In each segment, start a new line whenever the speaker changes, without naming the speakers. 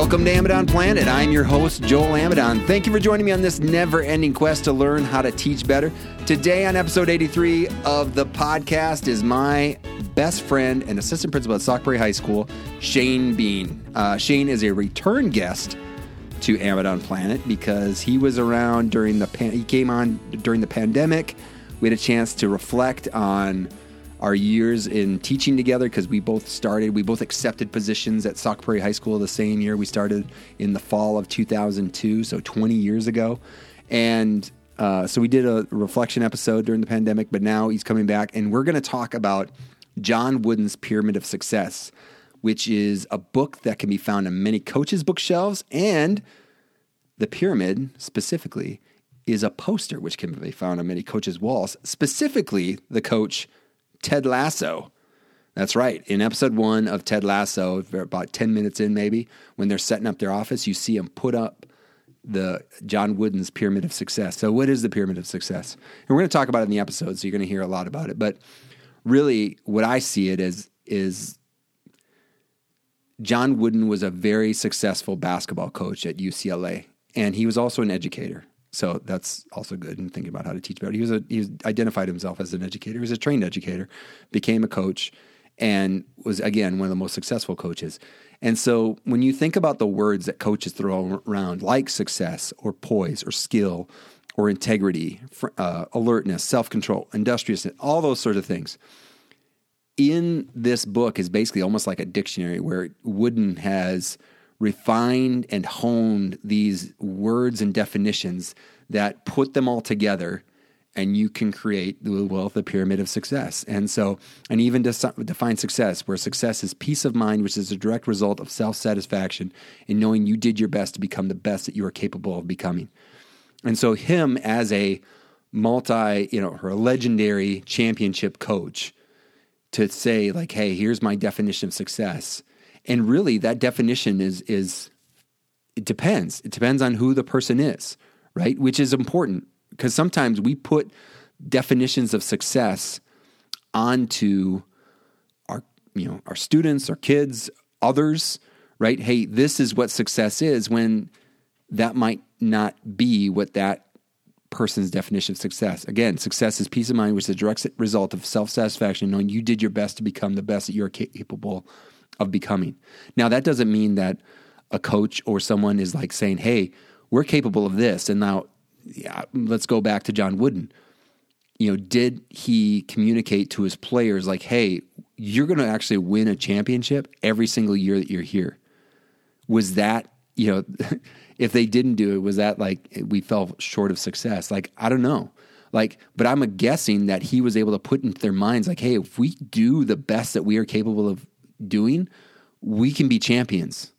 Welcome to Amidon Planet. I'm your host, Joel Amidon. Thank you for joining me on this never ending quest to learn how to teach better. Today, on episode 83 of the podcast, is my best friend and assistant principal at Stockbury High School, Shane Bean. Uh, Shane is a return guest to Amidon Planet because he was around during the pan- he came on during the pandemic. We had a chance to reflect on our years in teaching together because we both started, we both accepted positions at Sauk Prairie High School the same year. We started in the fall of 2002, so 20 years ago. And uh, so we did a reflection episode during the pandemic, but now he's coming back, and we're going to talk about John Wooden's Pyramid of Success, which is a book that can be found on many coaches' bookshelves, and the pyramid specifically is a poster which can be found on many coaches' walls, specifically the coach Ted Lasso. That's right. In episode one of Ted Lasso, about 10 minutes in, maybe, when they're setting up their office, you see him put up the John Wooden's Pyramid of Success. So, what is the Pyramid of Success? And we're going to talk about it in the episode, so you're going to hear a lot about it. But really, what I see it as is John Wooden was a very successful basketball coach at UCLA, and he was also an educator. So that's also good in thinking about how to teach better. He was a, he identified himself as an educator. He was a trained educator, became a coach, and was again one of the most successful coaches. And so when you think about the words that coaches throw around, like success or poise or skill or integrity, uh, alertness, self control, industriousness, all those sort of things. In this book is basically almost like a dictionary where Wooden has refined and honed these words and definitions that put them all together and you can create the wealth the pyramid of success. And so and even define success where success is peace of mind which is a direct result of self-satisfaction in knowing you did your best to become the best that you are capable of becoming. And so him as a multi you know her legendary championship coach to say like hey here's my definition of success and really, that definition is is it depends. It depends on who the person is, right? Which is important because sometimes we put definitions of success onto our you know our students, our kids, others, right? Hey, this is what success is when that might not be what that person's definition of success. Again, success is peace of mind, which is a direct result of self satisfaction, knowing you did your best to become the best that you're capable of becoming. Now, that doesn't mean that a coach or someone is like saying, hey, we're capable of this. And now, yeah, let's go back to John Wooden. You know, did he communicate to his players like, hey, you're going to actually win a championship every single year that you're here? Was that, you know, if they didn't do it, was that like we fell short of success? Like, I don't know. Like, but I'm guessing that he was able to put into their minds, like, hey, if we do the best that we are capable of doing, we can be champions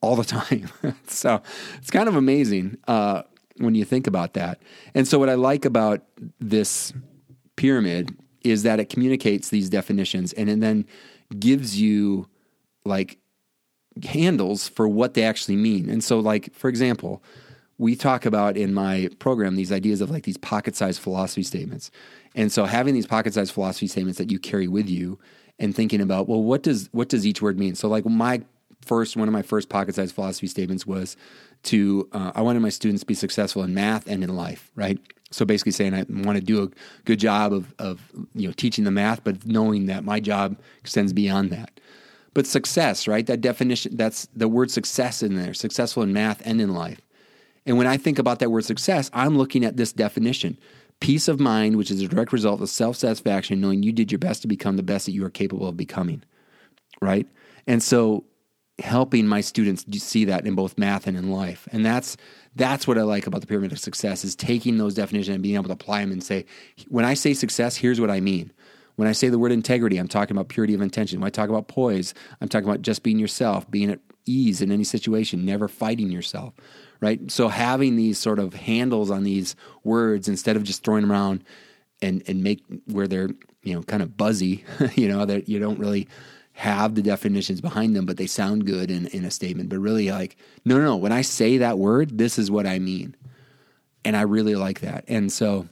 all the time. so it's kind of amazing uh, when you think about that. And so, what I like about this pyramid is that it communicates these definitions and it then gives you like handles for what they actually mean. And so, like, for example, we talk about in my program these ideas of like these pocket sized philosophy statements. And so, having these pocket sized philosophy statements that you carry with you and thinking about well what does what does each word mean? So like my first one of my first pocket sized philosophy statements was to uh, i wanted my students to be successful in math and in life right? So basically saying i want to do a good job of, of you know teaching the math but knowing that my job extends beyond that. But success right? That definition that's the word success in there successful in math and in life. And when i think about that word success i'm looking at this definition Peace of mind, which is a direct result of self satisfaction, knowing you did your best to become the best that you are capable of becoming. Right? And so helping my students see that in both math and in life. And that's that's what I like about the pyramid of success is taking those definitions and being able to apply them and say, when I say success, here's what I mean. When I say the word integrity, I'm talking about purity of intention. When I talk about poise, I'm talking about just being yourself, being at ease in any situation, never fighting yourself right? So having these sort of handles on these words instead of just throwing them around and and make where they're you know kind of buzzy, you know that you don't really have the definitions behind them, but they sound good in, in a statement. But really, like no, no, no. When I say that word, this is what I mean, and I really like that. And so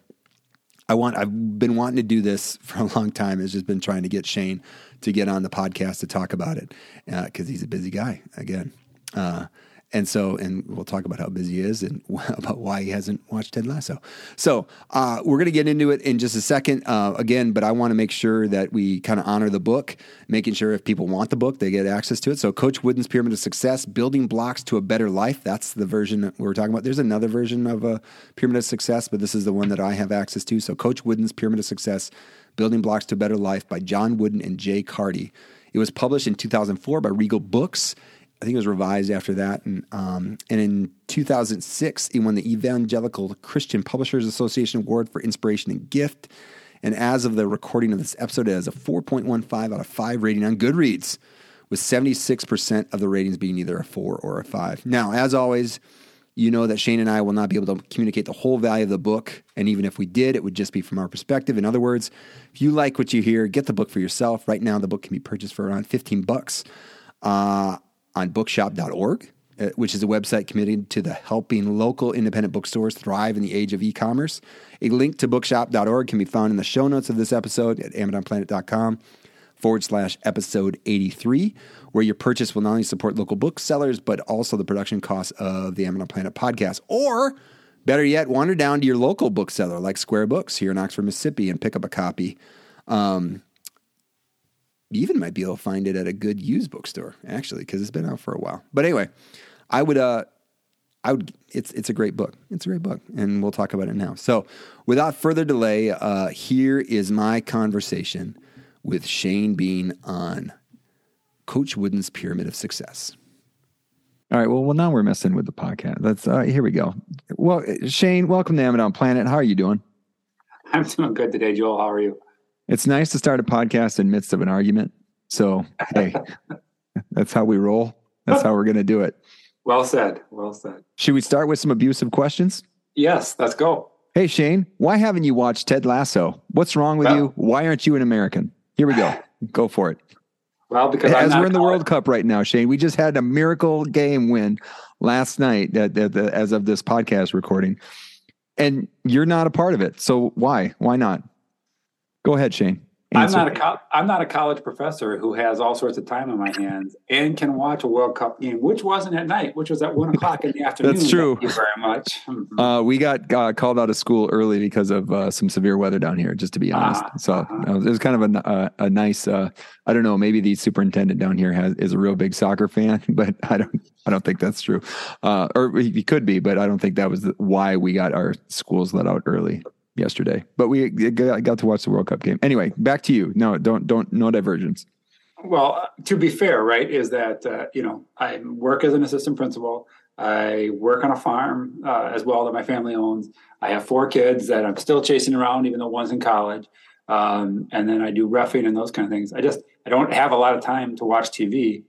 I want. I've been wanting to do this for a long time. It's just been trying to get Shane to get on the podcast to talk about it because uh, he's a busy guy again.
Uh, and so, and we'll talk about how busy he is and about why he hasn't watched Ted Lasso. So, uh, we're going to get into it in just a second. Uh, again, but I want to make sure that we kind of honor the book, making sure if people want the book, they get access to it. So, Coach Wooden's Pyramid of Success Building Blocks to a Better Life. That's the version we're talking about. There's another version of a Pyramid of Success, but this is the one that I have access to. So, Coach Wooden's Pyramid of Success Building Blocks to a Better Life by John Wooden and Jay Carty. It was published in 2004 by Regal Books. I think it was revised after that. And, um, and in 2006, he won the Evangelical Christian Publishers Association Award for Inspiration and Gift. And as of the recording of this episode, it has a 4.15 out of 5 rating on Goodreads, with 76% of the ratings being either a 4 or a 5. Now, as always, you know that Shane and I will not be able to communicate the whole value of the book. And even if we did, it would just be from our perspective. In other words, if you like what you hear, get the book for yourself. Right now, the book can be purchased for around 15 bucks. Uh, on bookshop.org, uh, which is a website committed to the helping local independent bookstores thrive in the age of e-commerce. A link to bookshop.org can be found in the show notes of this episode at amidonplanet.com forward slash episode 83, where your purchase will not only support local booksellers, but also the production costs of the Amidon Planet podcast. Or better yet, wander down to your local bookseller like Square Books here in Oxford, Mississippi, and pick up a copy. Um, you even might be able to find it at a good used bookstore, actually, because it's been out for a while. But anyway, I would, uh, I would. It's it's a great book. It's a great book, and we'll talk about it now. So, without further delay, uh, here is my conversation with Shane Bean on Coach Wooden's Pyramid of Success.
All right. Well, well, now we're messing with the podcast. That's uh, here we go. Well, Shane, welcome to Amidon Planet. How are you doing?
I'm doing good today, Joel. How are you?
It's nice to start a podcast in midst of an argument. So, hey, that's how we roll. That's how we're going to do it.
Well said. Well said.
Should we start with some abusive questions?
Yes, let's go.
Hey, Shane, why haven't you watched Ted Lasso? What's wrong with well, you? Why aren't you an American? Here we go. go for it.
Well, because
as we're in the World Cup right now, Shane, we just had a miracle game win last night that, that, that, as of this podcast recording, and you're not a part of it. So why? Why not? Go ahead, Shane.
Answer. I'm not a co- I'm not a college professor who has all sorts of time on my hands and can watch a World Cup game, which wasn't at night, which was at one o'clock in the afternoon.
That's true.
Thank you very much.
Mm-hmm. Uh, we got uh, called out of school early because of uh, some severe weather down here. Just to be honest, uh-huh. so uh-huh. it was kind of a uh, a nice. Uh, I don't know. Maybe the superintendent down here has is a real big soccer fan, but I don't. I don't think that's true. Uh, or he could be, but I don't think that was why we got our schools let out early yesterday, but we got to watch the World Cup game. Anyway, back to you. No, don't don't no divergence.
Well, uh, to be fair, right, is that uh, you know I work as an assistant principal. I work on a farm uh, as well that my family owns. I have four kids that I'm still chasing around, even though one's in college. Um, and then I do roughing and those kind of things. I just I don't have a lot of time to watch TV.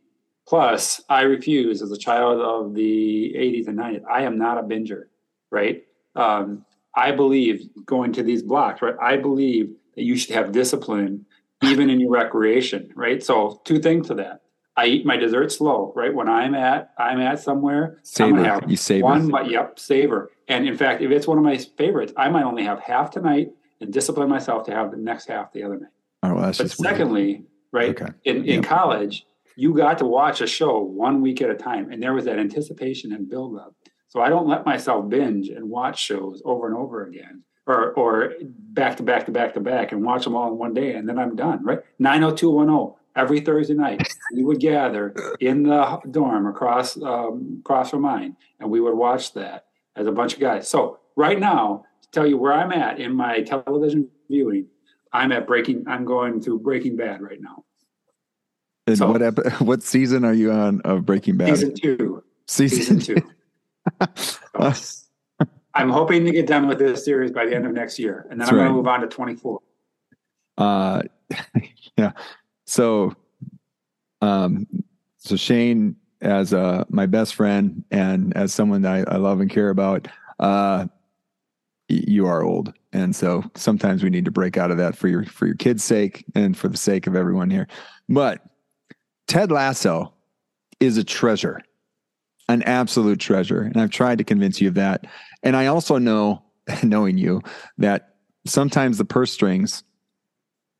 Plus, I refuse as a child of the 80s and 90s. I am not a binger, right? Um, I believe going to these blocks, right? I believe that you should have discipline even in your recreation, right? So two things to that. I eat my dessert slow, right? When I'm at I'm at somewhere,
savor.
You
savor.
One, but yep, savor. And in fact, if it's one of my favorites, I might only have half tonight and discipline myself to have the next half the other night.
Oh, well, that's
but
just
secondly,
weird.
right? Okay. In in yep. college, you got to watch a show one week at a time, and there was that anticipation and build up. So I don't let myself binge and watch shows over and over again or or back to back to back to back and watch them all in one day and then I'm done, right? 90210 every Thursday night we would gather in the dorm across um, across from mine and we would watch that as a bunch of guys. So right now, to tell you where I'm at in my television viewing, I'm at Breaking I'm going through Breaking Bad right now.
And so, what ep- what season are you on of Breaking Bad?
Season 2.
Season, season 2.
I'm hoping to get done with this series by the end of next year, and then That's I'm right. going to move on to 24.
Uh, yeah. So, um, so Shane, as uh, my best friend and as someone that I, I love and care about, uh, you are old, and so sometimes we need to break out of that for your for your kids' sake and for the sake of everyone here. But Ted Lasso is a treasure an absolute treasure. And I've tried to convince you of that. And I also know, knowing you, that sometimes the purse strings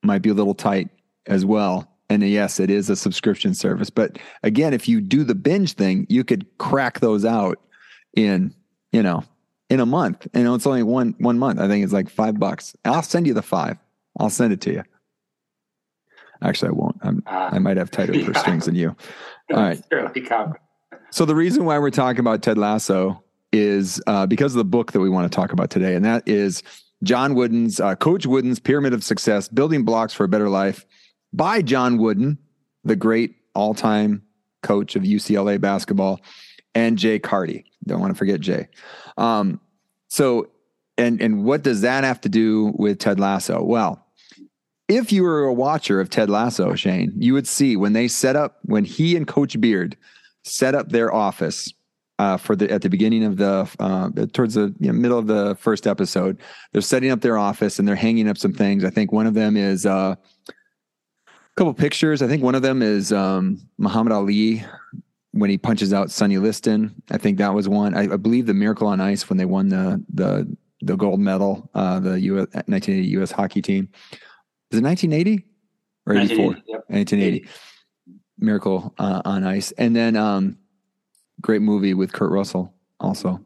might be a little tight as well. And yes, it is a subscription service. But again, if you do the binge thing, you could crack those out in, you know, in a month. And it's only one one month. I think it's like five bucks. I'll send you the five. I'll send it to you. Actually, I won't. I'm,
Uh,
I might have tighter purse strings than you. All right.
Fairly common.
So the reason why we're talking about Ted Lasso is uh, because of the book that we want to talk about today, and that is John Wooden's uh, Coach Wooden's Pyramid of Success: Building Blocks for a Better Life by John Wooden, the great all-time coach of UCLA basketball, and Jay Carty. Don't want to forget Jay. Um, so, and and what does that have to do with Ted Lasso? Well, if you were a watcher of Ted Lasso, Shane, you would see when they set up when he and Coach Beard set up their office uh, for the at the beginning of the uh, towards the you know, middle of the first episode. They're setting up their office and they're hanging up some things. I think one of them is uh, a couple pictures. I think one of them is um, Muhammad Ali when he punches out Sonny Liston. I think that was one. I, I believe the Miracle on Ice when they won the the the gold medal, uh, the US, 1980 U.S. hockey team. Is it 1980 or 84?
1980, yep.
1980. Miracle uh, on Ice, and then um, great movie with Kurt Russell also.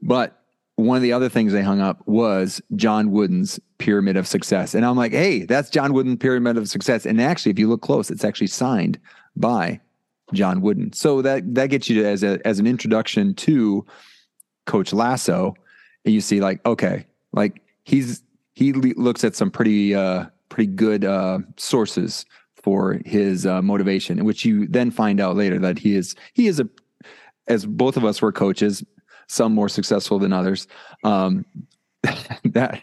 But one of the other things they hung up was John Wooden's Pyramid of Success, and I'm like, hey, that's John Wooden Pyramid of Success. And actually, if you look close, it's actually signed by John Wooden. So that that gets you to, as a as an introduction to Coach Lasso, and you see like, okay, like he's he le- looks at some pretty uh, pretty good uh, sources for his uh, motivation, which you then find out later that he is he is a as both of us were coaches, some more successful than others. Um, that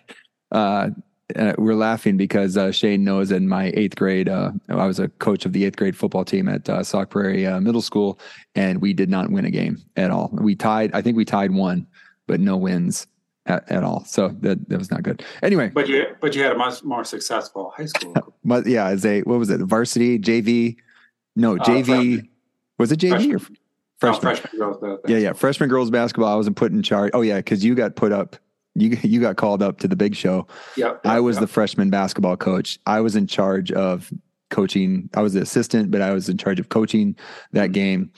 uh, uh, we're laughing because uh, Shane knows in my eighth grade, uh, I was a coach of the eighth grade football team at uh, Sauk Prairie Middle School, and we did not win a game at all. We tied, I think we tied one, but no wins at, at all. So that that was not good. Anyway,
But you but you had a much more successful high school.
but yeah, as a what was it? Varsity, JV? No,
Uh,
JV.
freshman.
was it JV
Freshman.
or freshman?
freshman growth. uh,
Yeah, yeah. Freshman girls basketball. I wasn't put in charge. Oh yeah, because you got put up. You you got called up to the big show.
Yep.
I was
yep.
the freshman basketball coach. I was in charge of coaching. I was the assistant, but I was in charge of coaching that game,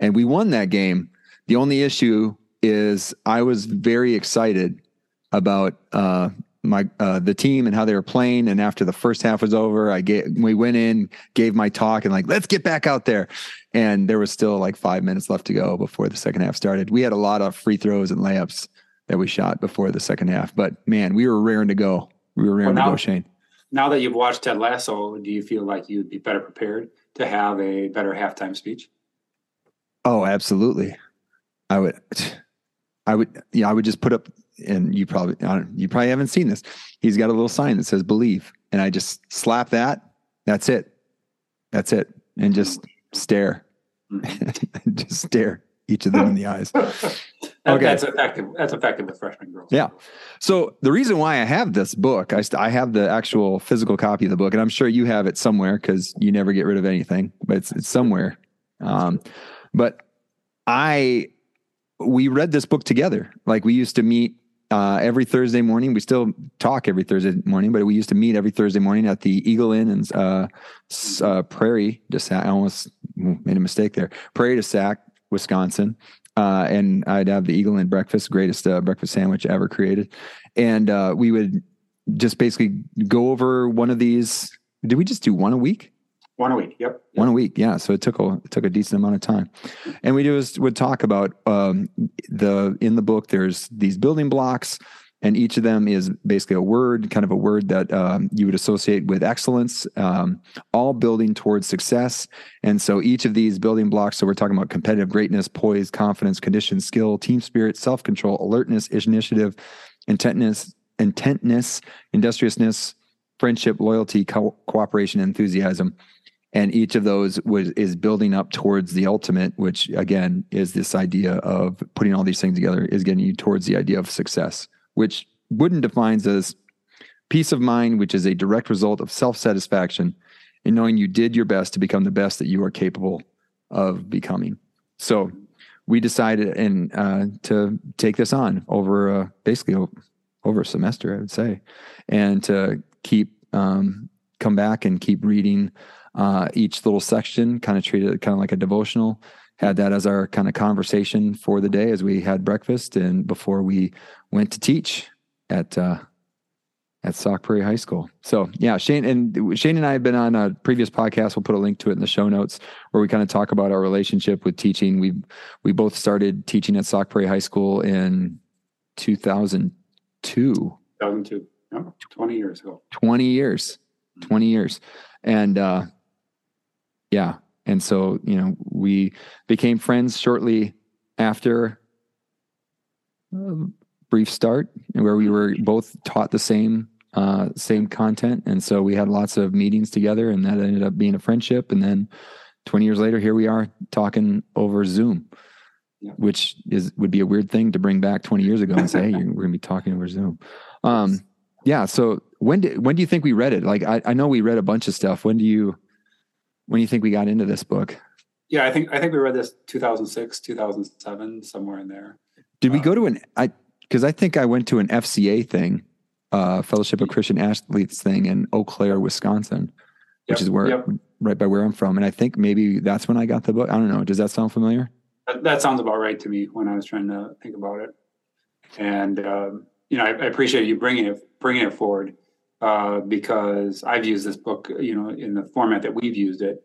and we won that game. The only issue is I was very excited about uh, my uh, the team and how they were playing. And after the first half was over, I get we went in, gave my talk, and like let's get back out there. And there was still like five minutes left to go before the second half started. We had a lot of free throws and layups that we shot before the second half, but man, we were raring to go. We were raring
Well,
to go, Shane.
Now that you've watched Ted Lasso, do you feel like you'd be better prepared to have a better halftime speech?
Oh, absolutely. I would, I would, yeah, I would just put up, and you probably, you probably haven't seen this. He's got a little sign that says "Believe," and I just slap that. That's it. That's it, and just stare, just stare each of them in the eyes. Okay.
That's effective. That's effective with freshman girls.
Yeah. So the reason why I have this book, I, st- I have the actual physical copy of the book, and I'm sure you have it somewhere because you never get rid of anything, but it's it's somewhere. Um, but I, we read this book together. Like we used to meet uh, every Thursday morning. We still talk every Thursday morning, but we used to meet every Thursday morning at the Eagle Inn and uh, uh, Prairie du Sac. I almost made a mistake there. Prairie du Sac, Wisconsin. Uh, and I'd have the Eagle Inn breakfast, greatest uh, breakfast sandwich ever created. And uh, we would just basically go over one of these. Did we just do one a week?
One a week. Yep.
One a week, yeah. So it took a it took a decent amount of time, and we just would talk about um, the in the book. There's these building blocks, and each of them is basically a word, kind of a word that um, you would associate with excellence, um, all building towards success. And so each of these building blocks. So we're talking about competitive greatness, poise, confidence, condition, skill, team spirit, self control, alertness, initiative, intentness, intentness, industriousness, friendship, loyalty, co- cooperation, enthusiasm and each of those was is building up towards the ultimate which again is this idea of putting all these things together is getting you towards the idea of success which wooden defines as peace of mind which is a direct result of self-satisfaction in knowing you did your best to become the best that you are capable of becoming. So we decided and uh, to take this on over uh, basically over a semester i would say and to keep um, come back and keep reading uh, each little section, kind of treated it kind of like a devotional. Had that as our kind of conversation for the day as we had breakfast and before we went to teach at uh, at Sauk Prairie High School. So yeah, Shane and Shane and I have been on a previous podcast. We'll put a link to it in the show notes where we kind of talk about our relationship with teaching. We we both started teaching at Sauk Prairie High School in 2002.
2002, yeah, 20 years ago.
20 years, 20 years, and uh, yeah, and so you know we became friends shortly after. Um, brief start where we were both taught the same uh, same content. And so we had lots of meetings together, and that ended up being a friendship. And then 20 years later, here we are talking over Zoom, yeah. which is would be a weird thing to bring back 20 years ago and say, "Hey, we're going to be talking over Zoom." Um, yeah. So when do when do you think we read it? Like, I, I know we read a bunch of stuff. When do you when do you think we got into this book?
Yeah, I think I think we read this 2006, 2007, somewhere in there.
Did we go to an I because I think I went to an FCA thing uh, Fellowship of Christian Athletes thing in Eau Claire, Wisconsin, which yep, is where yep. right by where I'm from. And I think maybe that's when I got the book. I don't know. Does that sound familiar?
That, that sounds about right to me when I was trying to think about it. And um, you know, I, I, appreciate you bringing it bringing it forward uh, because I've used this book, you know, in the format that we've used it.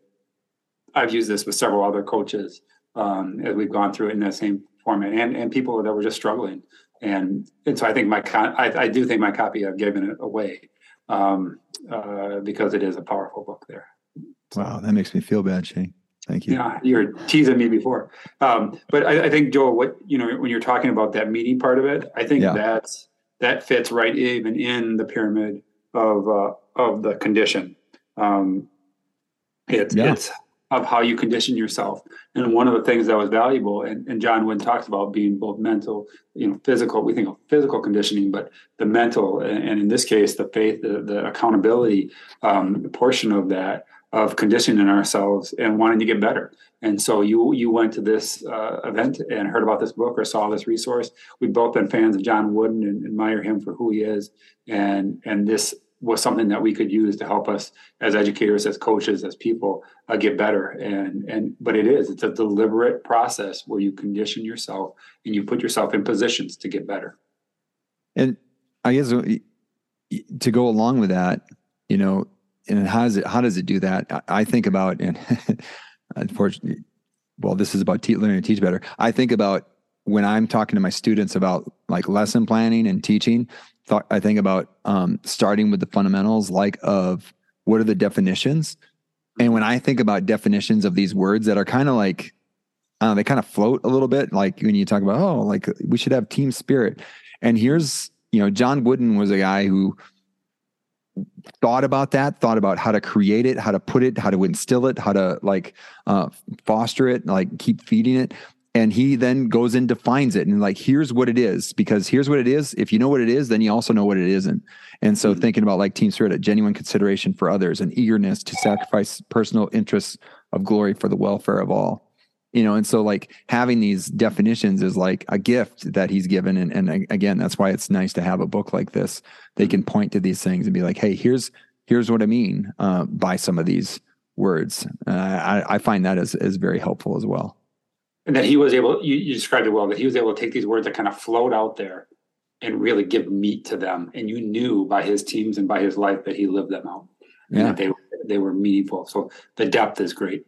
I've used this with several other coaches um, as we've gone through it in that same format, and and people that were just struggling and and so I think my I, I do think my copy I've given it away um, uh, because it is a powerful book there.
Wow, that makes me feel bad, Shane. Thank you.
Yeah, you were teasing me before, um, but I, I, think Joel, what you know when you're talking about that meaty part of it, I think yeah. that's that fits right even in the pyramid of uh, of the condition. Um, it's yeah. it's of how you condition yourself. And one of the things that was valuable, and, and John Wooden talks about being both mental, you know, physical. We think of physical conditioning, but the mental, and, and in this case, the faith, the, the accountability um, portion of that of conditioning ourselves and wanting to get better. And so you you went to this uh, event and heard about this book or saw this resource. We've both been fans of John Wooden and admire him for who he is. And and this was something that we could use to help us as educators, as coaches, as people uh, get better. And and but it is it's a deliberate process where you condition yourself and you put yourself in positions to get better.
And I guess uh, to go along with that, you know, and how does it how does it do that? I think about and unfortunately, well, this is about te- learning to teach better. I think about when I'm talking to my students about like lesson planning and teaching I think about um, starting with the fundamentals, like of what are the definitions, and when I think about definitions of these words that are kind of like uh, they kind of float a little bit, like when you talk about oh, like we should have team spirit, and here's you know John Wooden was a guy who thought about that thought about how to create it how to put it how to instill it how to like uh, foster it like keep feeding it and he then goes and defines it. And like here's what it is because here's what it is. If you know what it is then you also know what it isn't. And so mm-hmm. thinking about like team spirit a genuine consideration for others and eagerness to sacrifice personal interests of glory for the welfare of all. You know and so like having these definitions is like a gift that he's given. And, and again that's why it's nice to have a book like this. They can point to these things and be like hey here's here's what i mean uh, by some of these words. Uh, I, I find that as, as very helpful as well
and that he was able you, you described it well that he was able to take these words that kind of float out there and really give meat to them. And you knew by his teams and by his life that he lived them out yeah. and that they they were meaningful. So the depth is great.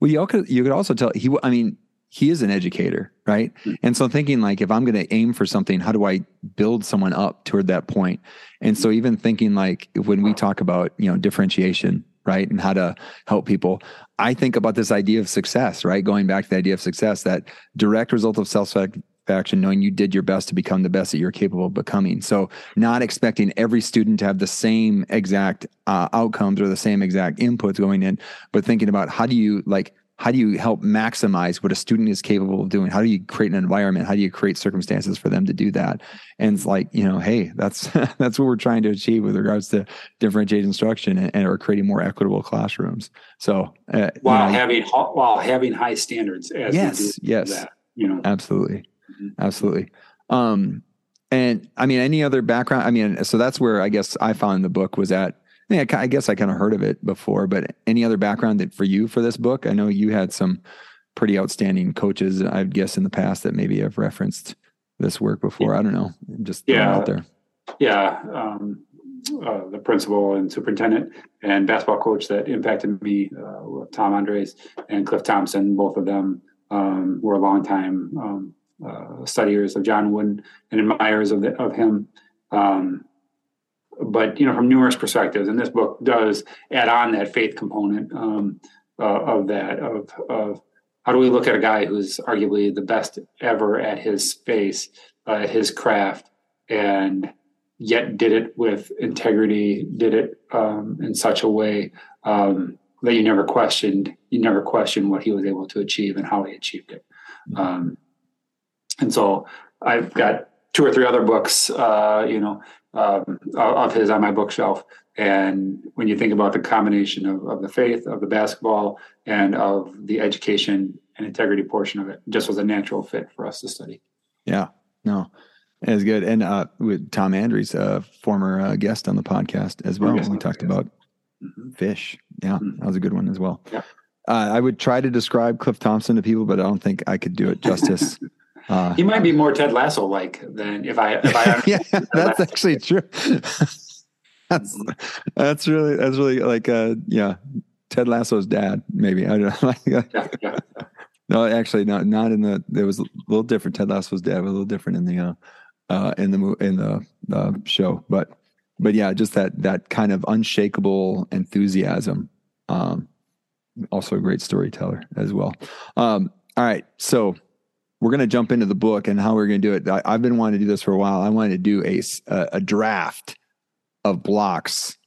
Well you could you could also tell he i mean he is an educator right? Mm-hmm. and so thinking like if i'm going to aim for something how do i build someone up toward that point? And so even thinking like when we talk about you know differentiation right? And how to help people. I think about this idea of success, right? Going back to the idea of success, that direct result of self satisfaction, knowing you did your best to become the best that you're capable of becoming. So, not expecting every student to have the same exact uh, outcomes or the same exact inputs going in, but thinking about how do you like how do you help maximize what a student is capable of doing? How do you create an environment? How do you create circumstances for them to do that? And it's like, you know, hey, that's that's what we're trying to achieve with regards to differentiated instruction and, and or creating more equitable classrooms. So
uh, while you know, having while having high standards,
yes, yes, that, you know, absolutely, mm-hmm. absolutely. Um, and I mean, any other background? I mean, so that's where I guess I found the book was at mean, I, I guess I kind of heard of it before, but any other background that for you for this book? I know you had some pretty outstanding coaches, I'd guess, in the past that maybe have referenced this work before. I don't know. Just
Yeah.
out there.
Yeah, um, uh, the principal and superintendent and basketball coach that impacted me, uh, Tom Andres and Cliff Thompson. Both of them um, were longtime um, uh, studiers of John Wooden and admirers of the, of him. Um, but you know, from numerous perspectives, and this book does add on that faith component um, uh, of that of of how do we look at a guy who's arguably the best ever at his space, uh, his craft, and yet did it with integrity, did it um, in such a way um, that you never questioned, you never questioned what he was able to achieve and how he achieved it. Um, and so I've got two or three other books, uh, you know, um, of his on my bookshelf. And when you think about the combination of, of the faith, of the basketball, and of the education and integrity portion of it, just was a natural fit for us to study.
Yeah, no, it was good. And uh, with Tom Andrews, a former uh, guest on the podcast as well, we talked about
Mhm.
fish. Yeah,
Mhm.
that was a good one as well.
Yeah.
Uh, I would try to describe Cliff Thompson to people, but I don't think I could do it justice. Uh,
He might be more Ted Lasso like than if I if I
yeah, that's actually true. that's that's really that's really like uh yeah, Ted Lasso's dad maybe I don't know.
yeah, yeah.
no, actually not not in the. It was a little different. Ted Lasso's dad was a little different in the uh, uh in the in the uh, show, but but yeah, just that that kind of unshakable enthusiasm. Um, also a great storyteller as well. Um, all right, so we're going to jump into the book and how we're going to do it. I, I've been wanting to do this for a while. I wanted to do a a, draft of blocks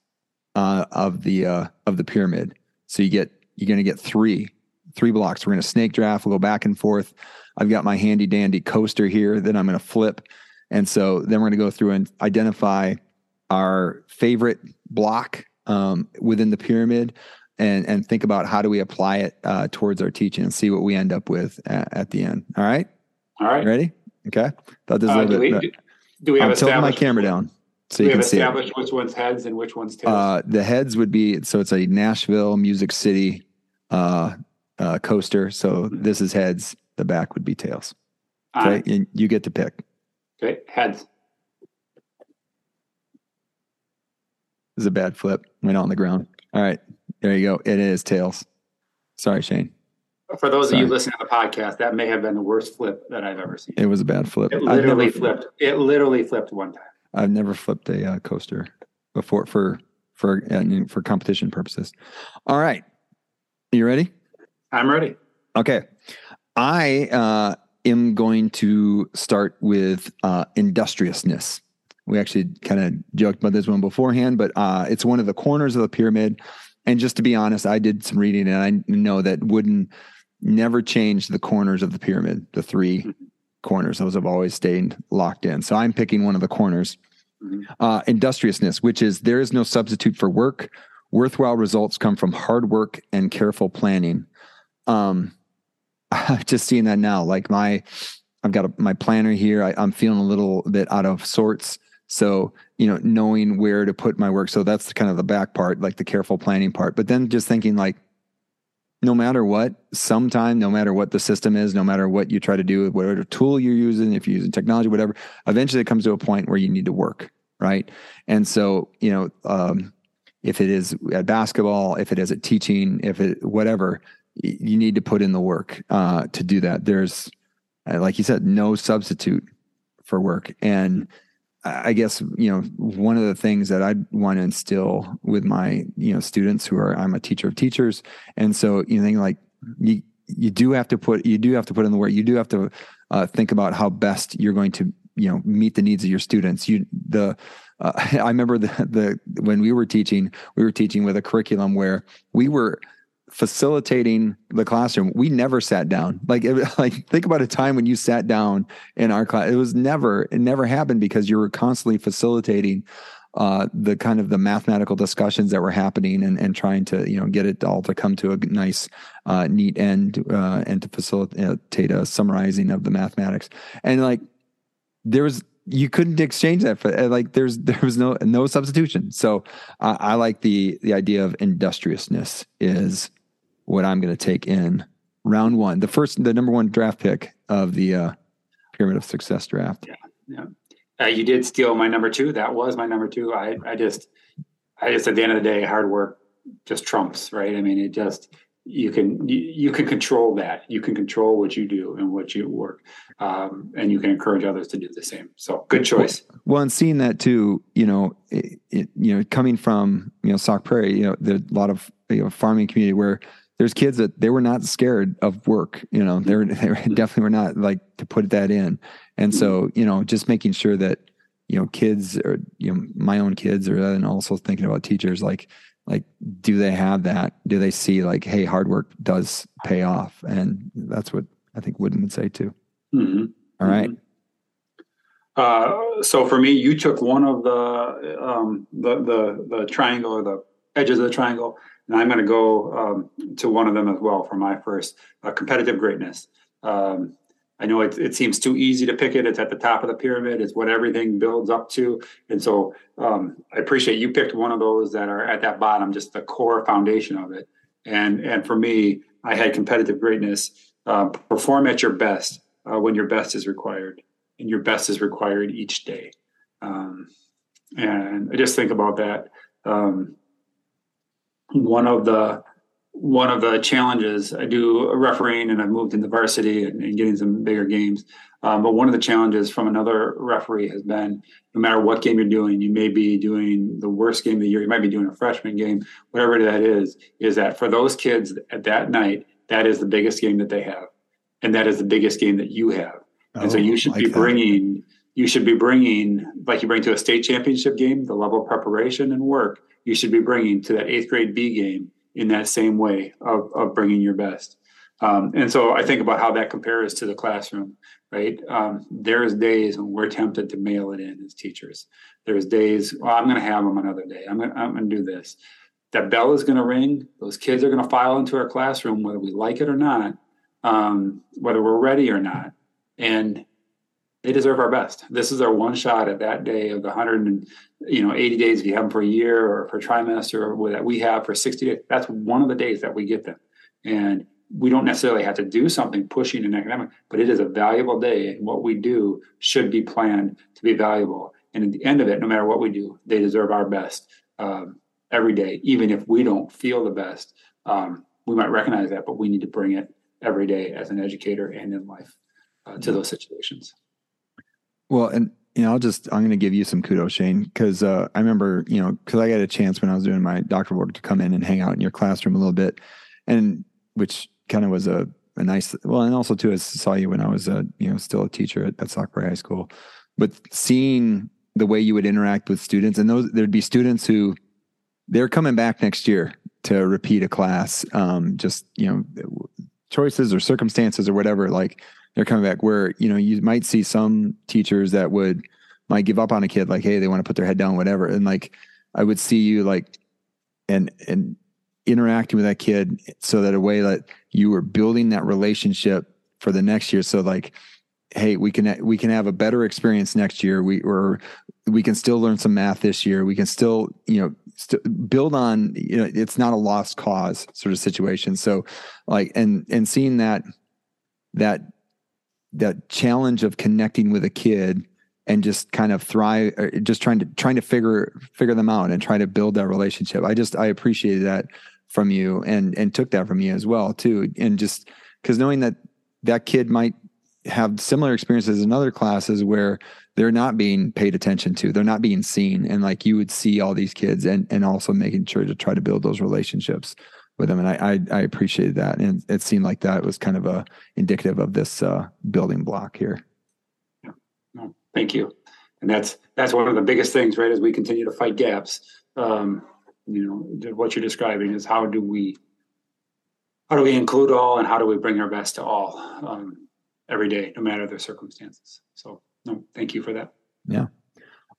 uh, of the uh, of the pyramid. So you get you're going to get three three blocks. We're going to snake draft. We'll go back and forth. I've got my handy dandy coaster here that I'm going to flip, and so then we're going to go through and identify our favorite block um, within the pyramid. And, and think about how do we apply it uh, towards our teaching and see what we end up with at, at the end. All right.
All right.
You ready? Okay. Thought this
Uh,
a
do,
little
we,
bit.
do we have
I'm tilting my camera down so you can see it.
established which one's heads and which one's tails?
Uh, the heads would be so it's a Nashville Music City uh, uh, coaster. So this is heads. The back would be tails. Okay, and you get to pick.
Okay, heads.
This is a bad flip. Went on the ground. All right, there you go. It is tails. Sorry, Shane.
For those of you listening to the podcast, that may have been the worst flip that I've ever seen.
It was a bad flip.
It literally
never,
flipped. It literally flipped one time.
I've never flipped a uh, coaster before for for uh, for competition purposes. All right, you ready?
I'm ready.
Okay. I uh, am going to start with uh, industriousness. We actually kind of joked about this one beforehand, but uh, it's one of the corners of the pyramid. And just to be honest, I did some reading and I know that Wooden never changed the corners of the pyramid, the 3 corners. Those have always stayed locked in. So I'm picking one of the corners.
Mhm.
Uh, industriousness, which is there is no substitute for work. Worthwhile results come from hard work and careful planning. Um, I'm just seeing that now. Like my, I've got a, my planner here. I, I'm feeling a little bit out of sorts. So, you know, knowing where to put my work. So that's kind of the back part, like the careful planning part. But then just thinking like, no matter what, sometime, no matter what the system is, no matter what you try to do, whatever tool you're using, if you're using technology, whatever, eventually it comes to a point where you need to work. Right. And so, you know, um, if it is at basketball, if it is at teaching, if it, whatever, you need to put in the work uh, to do that. There's, uh, like you said, no substitute for work. And I guess, you know, one of the things that I want to instill with my, you know, students who are, I'm a teacher of teachers. And so, you know, like you, you do have to put, you do have to put in the work. You do have to uh, think about how best you're going to, you know, meet the needs of your students. You, the, uh, I remember the, the, when we were teaching, we were teaching with a curriculum where we were facilitating the classroom. We never sat down. Like, it, like think about a time when you sat down in our class. It was never, it never happened because you were constantly facilitating uh, the kind of the mathematical discussions that were happening and, and trying to, you know, get it all to come to a nice, uh, neat end uh, and to facilitate a summarizing of the mathematics. And like, there was you couldn't exchange that for uh, like there's there was no no substitution. So I, I like the the idea of industriousness is what I'm going to take in round one, the first the number one draft pick of the uh, pyramid of success draft.
Yeah, yeah. Uh, you did steal my number two. That was my number two. I I just I just at the end of the day, hard work just trumps, right? I mean, it just you can you, you can control that you can control what you do and what you work um, and you can encourage others to do the same so good choice
well and seeing that too you know it, it, you know coming from you know sauk prairie you know there's a lot of you know farming community where there's kids that they were not scared of work you know they're they definitely were not like to put that in. And so you know just making sure that you know kids or you know my own kids or and also thinking about teachers like like do they have that? Do they see like hey hard work does pay off? And that's what i think wooden would say too. Mm-hmm. All right.
mm-hmm. uh, so for me you took one of the um, the, the the triangle or the edges of the triangle and i'm going to go um, to one of them as well for my first uh, competitive greatness um, I know it, it seems too easy to pick it. It's at the top of the pyramid. It's what everything builds up to. And so um, I appreciate you picked one of those that are at that bottom, just the core foundation of it. And and for me, I had competitive greatness. Uh, perform at your best uh, when your best is required, and your best is required each day. Um, and I just think about that. Um, one of the one of the challenges I do refereeing and I've moved into varsity and, and getting some bigger games. Um, but one of the challenges from another referee has been no matter what game you're doing, you may be doing the worst game of the year, you might be doing a freshman game, whatever that is, is that for those kids at that night, that is the biggest game that they have. And that is the biggest game that you have. Oh, and so you oh, should like be bringing, that. you should be bringing, like you bring to a state championship game, the level of preparation and work you should be bringing to that eighth grade B game in that same way of, of bringing your best. Um, and so I think about how that compares to the classroom, right? Um, there's days when we're tempted to mail it in as teachers. There's days, well, I'm going to have them another day. I'm going to do this. That bell is going to ring. Those kids are going to file into our classroom, whether we like it or not, um, whether we're ready or not. And they deserve our best. This is our one shot at that day of the hundred and you know eighty days if you have them for a year or for trimester or that we have for sixty days. That's one of the days that we get them, and we don't necessarily have to do something pushing an academic, but it is a valuable day, and what we do should be planned to be valuable. And at the end of it, no matter what we do, they deserve our best um, every day, even if we don't feel the best. Um, we might recognize that, but we need to bring it every day as an educator and in life uh, to those situations.
Well, and you know, I'll just I'm going to give you some kudos, Shane, because uh, I remember you know because I got a chance when I was doing my doctoral work to come in and hang out in your classroom a little bit, and which kind of was a a nice well, and also too I saw you when I was a you know still a teacher at, at Sauk High School, but seeing the way you would interact with students, and those there'd be students who they're coming back next year to repeat a class, um, just you know choices or circumstances or whatever like they're coming back where you know you might see some teachers that would might give up on a kid like hey they want to put their head down whatever. And like i would see you like and and interacting with that kid so that a way that you were building that relationship for the next year. So like hey we can we can have a better experience next year. We or we can still learn some math this year. We can still you know st- build on you know it's not a lost cause sort of situation. So like and and seeing that that that challenge of connecting with a kid and just kind of thrive just trying to trying to figure figure them out and try to build that relationship. I just i appreciated that from you and and took that from you as well too. And just because knowing that that kid might have similar experiences in other classes where they're not being paid attention to they're not being seen. And like you would see all these kids and and also making sure to try to build those relationships with them, and I, I, I appreciated that, and it seemed like that was kind of a indicative of this uh, building block here.
Yeah. No, thank you, and that's that's one of the biggest things, right? As we continue to fight gaps, um, you know, what you're describing is how do we how do we include all, and how do we bring our best to all um, every day, no matter their circumstances. So, no, thank you for that.
Yeah.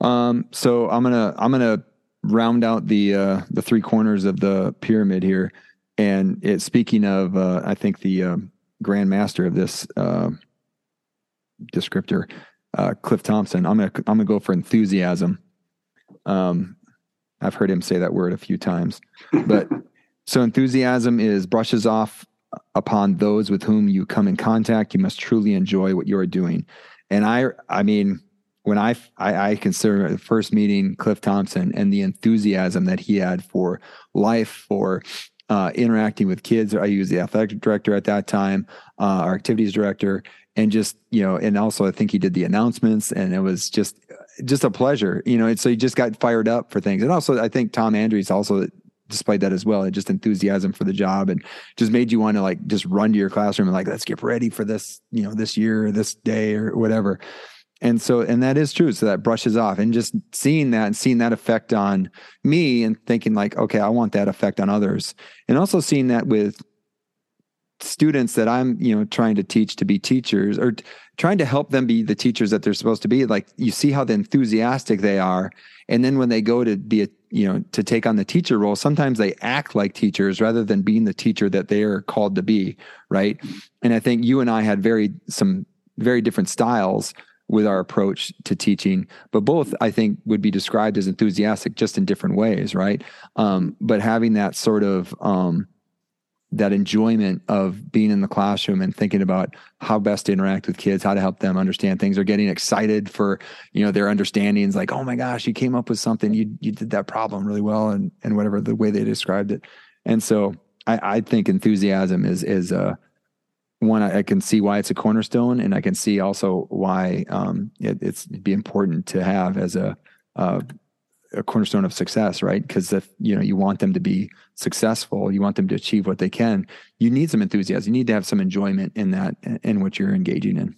Um, so I'm gonna I'm gonna round out the uh, the three corners of the pyramid here. And it, speaking of, uh, I think the um, grand master of this uh, descriptor, uh, Cliff Thompson. I'm gonna I'm gonna go for enthusiasm. Um, I've heard him say that word a few times, but so enthusiasm is brushes off upon those with whom you come in contact. You must truly enjoy what you are doing, and I I mean when I, I, I consider the first meeting Cliff Thompson and the enthusiasm that he had for life, for uh, interacting with kids. I was the athletic director at that time, uh, our activities director, and just you know, and also I think he did the announcements, and it was just just a pleasure, you know. And so he just got fired up for things, and also I think Tom Andrews also displayed that as well, just enthusiasm for the job, and just made you want to like just run to your classroom and like let's get ready for this, you know, this year, or this day, or whatever and so and that is true. So that brushes off and just seeing that and seeing that effect on me and thinking like okay i want that effect on others. And also seeing that with students that i'm you know trying to teach to be teachers or trying to help them be the teachers that they're supposed to be like you see how the enthusiastic they are. And then when they go to be a you know to take on the teacher role sometimes they act like teachers rather than being the teacher that they are called to be right? And i think you and i had very some very different styles with our approach to teaching, but both I think would be described as enthusiastic, just in different ways, right? Um, but having that sort of um, that enjoyment of being in the classroom and thinking about how best to interact with kids, how to help them understand things, or getting excited for you know their understandings, like oh my gosh, you came up with something, you you did that problem really well, and and whatever the way they described it, and so I, I think enthusiasm is is a one, I, can see why it's a cornerstone, and I can see also why um, it, it's be important to have as a uh, a cornerstone of success, right? Because if you know you want them to be successful, you want them to achieve what they can. You need some enthusiasm. You need to have some enjoyment in that in what you're engaging in.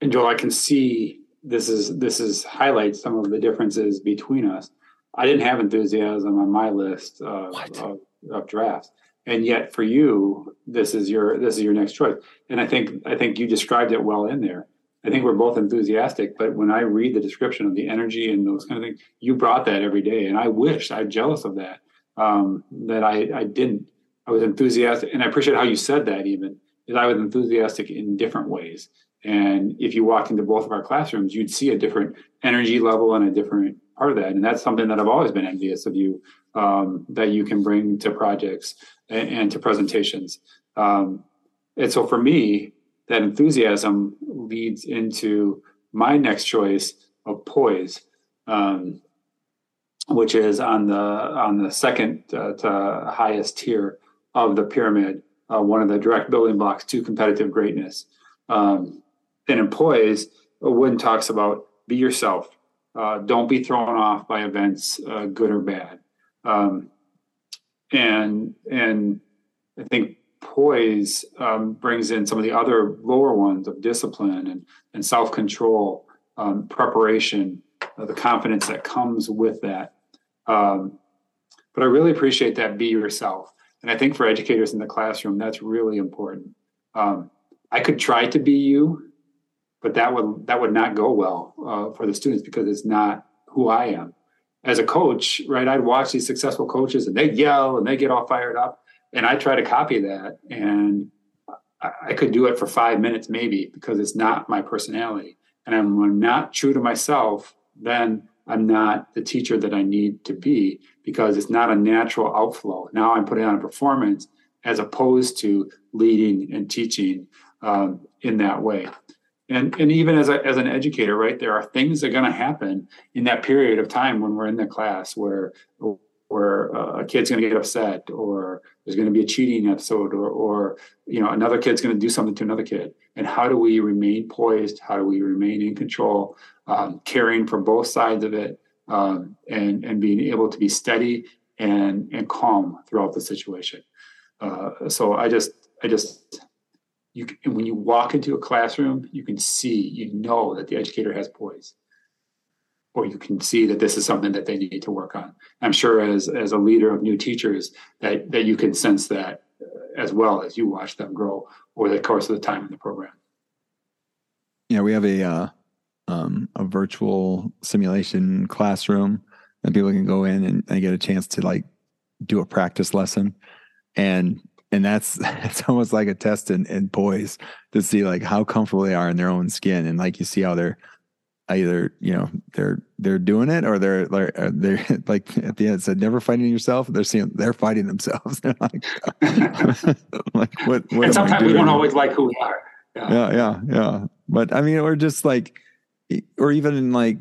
And Joel, I can see this is this is highlights some of the differences between us. I didn't have enthusiasm on my list of, of, of drafts and yet for you this is your this is your next choice. And i think i think you described it well in there. I think we're both enthusiastic but when i read the description of the energy and those kind of things you brought that every day. And i wish i'm jealous of that um, that i i didn't. I was enthusiastic and i appreciate how you said that even that i was enthusiastic in different ways. And if you walked into both of our classrooms you'd see a different energy level and a different part of that. And that's something that i've always been envious of you um, that you can bring to projects and, and to presentations. Um, and so for me, that enthusiasm leads into my next choice of poise, um, which is on the on the second uh, to highest tier of the pyramid, uh, one of the direct building blocks to competitive greatness. Um, and in poise, Wooden talks about be yourself. Uh, don't be thrown off by events, uh, good or bad. Um, and and I think poise um, brings in some of the other lower ones of discipline and, and self control, um, preparation, uh, the confidence that comes with that. Um, but I really appreciate that be yourself. And I think for educators in the classroom, that's really important. Um, I could try to be you, but that would that would not go well uh, for the students because it's not who I am as a coach, right, I'd watch these successful coaches and they yell and they get all fired up. And I try to copy that. And I could do it for five minutes maybe because it's not my personality. And I'm not true to myself, then I'm not the teacher that I need to be because it's not a natural outflow. Now I'm putting on a performance as opposed to leading and teaching um, in that way and and even as a, as an educator right there are things that are going to happen in that period of time when we're in the class where where a kid's going to get upset or there's going to be a cheating episode or or you know another kid's going to do something to another kid. And how do we remain poised? How do we remain in control? Um, caring for both sides of it um, and and being able to be steady and and calm throughout the situation. Uh, so i just i just you when you walk into a classroom, you can see, you know that the educator has poise, or you can see that this is something that they need to work on. I'm sure as as a leader of new teachers that that you can sense that uh, as well as you watch them grow over the course of the time in the program.
Yeah, we have a uh, um, a virtual simulation classroom that people can go in and, and get a chance to like do a practice lesson and and that's it's almost like a test in, in poise to see like how comfortable they are in their own skin. And like you see how they're either you know they're they're doing it or they're uh, they're, they're like at the end it said never fighting yourself they're seeing they're fighting themselves. They're like,
like what, what and sometimes we don't always like who we are.
Yeah. yeah yeah yeah. But i mean or just like or even like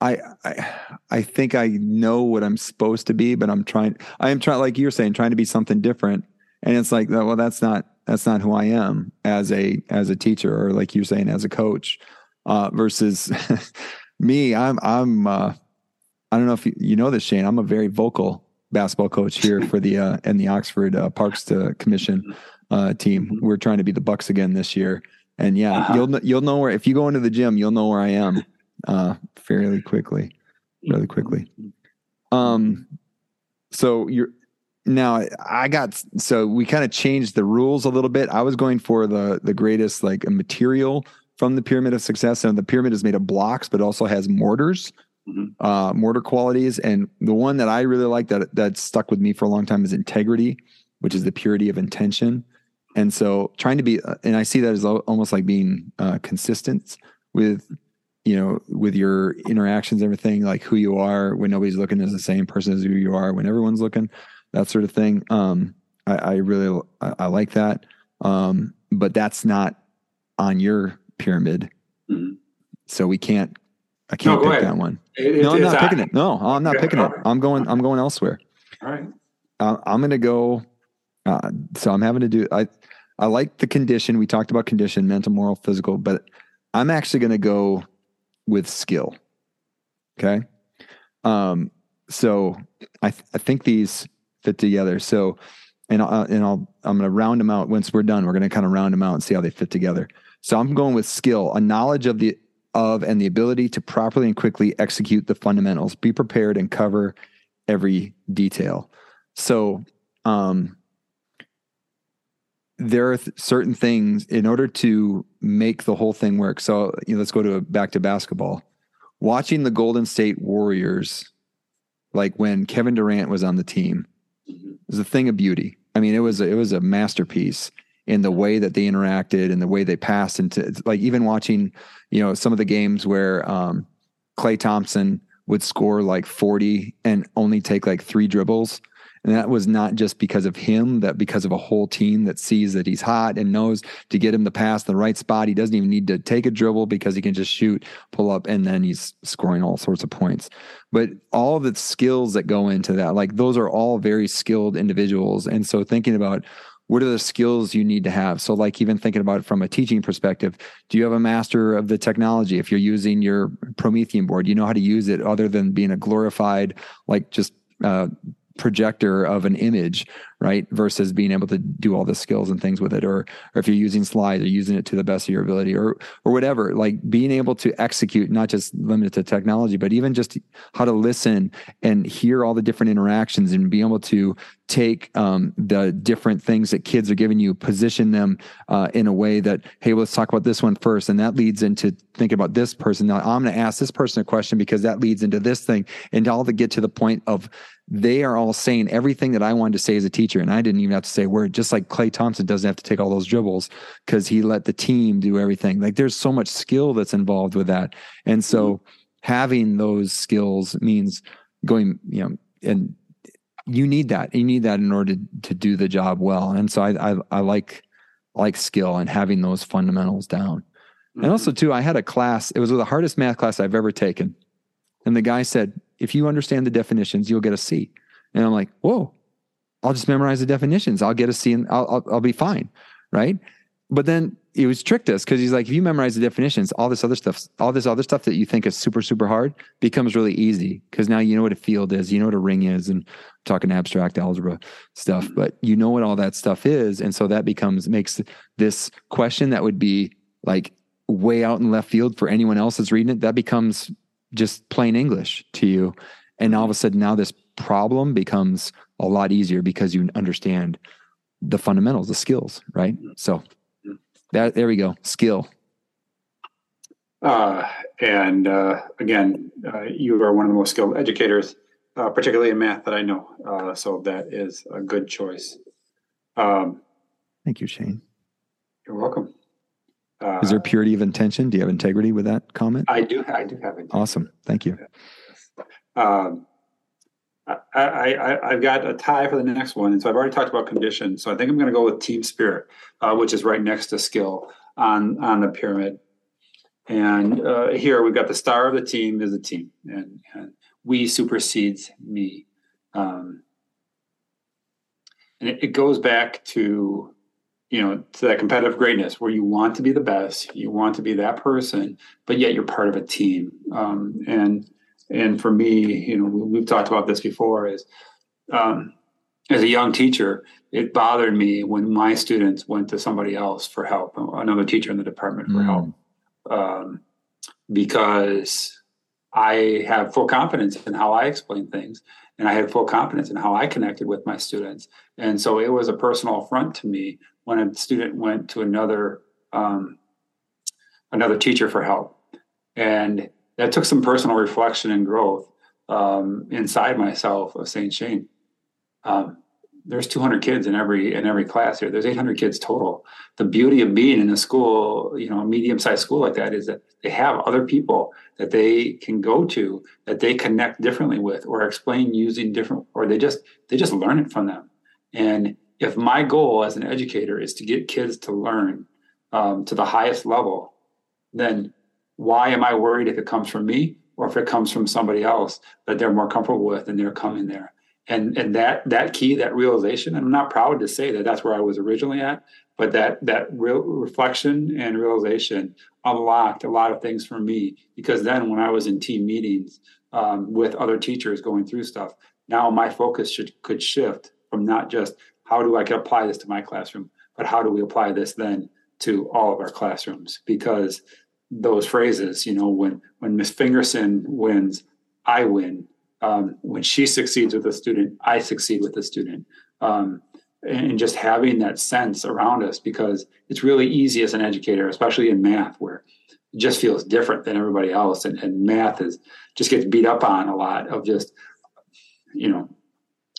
I, I I think I know what I'm supposed to be, but I'm trying. I am trying, like you're saying, trying to be something different. And it's like, well, that's not that's not who I am as a as a teacher, or like you're saying, as a coach. Uh, versus me, I'm I'm uh, I don't know if you, you, know this, Shane. I'm a very vocal basketball coach here for the uh, and the Oxford uh, Parks to Commission uh, team. Mm-hmm. We're trying to be the Bucks again this year, and yeah, uh-huh. you'll you'll know where if you go into the gym, you'll know where I am uh, fairly quickly, really quickly. Um, so you're now I got so we kind of changed the rules a little bit. I was going for the the greatest like a material from the pyramid of success, and the pyramid is made of blocks, but also has mortars, mm-hmm. uh, mortar qualities. And the one that I really like that that stuck with me for a long time is integrity, which is the purity of intention. And so trying to be, uh, and I see that as almost like being uh, consistent with you know, with your interactions, everything like who you are when nobody's looking is the same person as who you are when everyone's looking, that sort of thing. Um, I, I really I, I, like that, um, but that's not on your pyramid, mm-hmm. so we can't. I can't no, pick ahead. that one. It, no, I'm not picking it. No, I'm not picking it. I'm going. I'm going elsewhere.
All right.
Uh, I'm going to go. Uh, so I'm having to do. I I like the condition. We talked about condition, mental, moral, physical, but I'm actually going to go with skill. Okay. Um, so I, th- I think these fit together. So, and, I'll, and I'll, I'm going to round them out once we're done. We're going to kind of round them out and see how they fit together. So I'm going with skill, a knowledge of the, of and the ability to properly and quickly execute the fundamentals, be prepared and cover every detail. So, um, there are th- certain things in order to make the whole thing work. So you know, let's go to back to basketball. Watching the Golden State Warriors, like when Kevin Durant was on the team, was a thing of beauty. I mean, it was a, it was a masterpiece in the way that they interacted and the way they passed into like even watching, you know, some of the games where um, Klay Thompson would score like 40 and only take like three dribbles and that was not just because of him, that because of a whole team that sees that he's hot and knows to get him the pass the right spot. He doesn't even need to take a dribble because he can just shoot, pull up, and then he's scoring all sorts of points. But all the skills that go into that, like those are all very skilled individuals. And so thinking about what are the skills you need to have so like even thinking about it from a teaching perspective do you have a master of the technology if you're using your promethean board you know how to use it other than being a glorified like just uh, projector of an image, right? Versus being able to do all the skills and things with it, or or if you're using slides or using it to the best of your ability, or or whatever. Like being able to execute, not just limited to technology, but even just how to listen and hear all the different interactions and be able to take um, the different things that kids are giving you, position them uh, in a way that, hey, let's talk about this one first, and that leads into thinking about this person. Now I'm going to ask this person a question because that leads into this thing, and all to get to the point of they are all saying everything that I wanted to say as a teacher. And I didn't even have to say a word, just like Klay Thompson doesn't have to take all those dribbles because he let the team do everything. Like there's so much skill that's involved with that. And so mm-hmm. having those skills means going, you know, and you need that. You need that in order to, to do the job well. And so I, I, I like, like skill and having those fundamentals down. Mm-hmm. And also too, I had a class, it was the hardest math class I've ever taken. And the guy said, if you understand the definitions, you'll get a C. And I'm like, whoa, I'll just memorize the definitions. I'll get a C and I'll, I'll, I'll be fine. Right. But then he was tricked us because he's like, if you memorize the definitions, all this other stuff, all this other stuff that you think is super, super hard becomes really easy because now you know what a field is, you know what a ring is, and talking abstract algebra stuff, but you know what all that stuff is. And so that becomes, makes this question that would be like way out in left field for anyone else that's reading it, that becomes just plain English to you. And all of a sudden now this problem becomes a lot easier because you understand the fundamentals, the skills, right? So that there we go, skill.
Uh, and uh, again, uh, you are one of the most skilled educators, uh, particularly in math that I know. Uh, so that is a good choice. Um,
Thank you, Shane.
you're welcome. Uh,
Is there purity of intention? Do you have integrity with that comment?
I do. I do have it.
Awesome. Thank you.
Um, I, I, I've got a tie for the next one, and so I've already talked about condition. So I think I'm going to go with team spirit, uh, which is right next to skill on on the pyramid. And uh, here we've got the star of the team is the team, and, and we supersedes me. Um, and it, it goes back to you know to that competitive greatness where you want to be the best, you want to be that person, but yet you're part of a team. Um, and and for me, you know, we've talked about this before. Is um, as a young teacher, it bothered me when my students went to somebody else for help, another teacher in the department for
Mm.
help, um, because I have full confidence in how I explain things, and I had full confidence in how I connected with my students, and so it was a personal affront to me when a student went to another um, another teacher for help, and that took some personal reflection and growth um, inside myself of saying, Shane, um, there's 200 kids in every in every class here. There's 800 kids total. The beauty of being in a school, you know, a medium-sized school like that, is that they have other people that they can go to that they connect differently with, or explain using different, or they just they just learn it from them. And if my goal as an educator is to get kids to learn um, to the highest level, then why am I worried if it comes from me or if it comes from somebody else that they're more comfortable with and they're coming there? And and that that key, that realization, and I'm not proud to say that that's where I was originally at, but that that real reflection and realization unlocked a lot of things for me because then when I was in team meetings um, with other teachers going through stuff, now my focus should could shift from not just how do I can apply this to my classroom, but how do we apply this then to all of our classrooms? Because those phrases, you know, when when Miss Fingerson wins, I win. Um, when she succeeds with a student, I succeed with a student. Um, and just having that sense around us because it's really easy as an educator, especially in math, where it just feels different than everybody else. And, and math is just gets beat up on a lot of just, you know,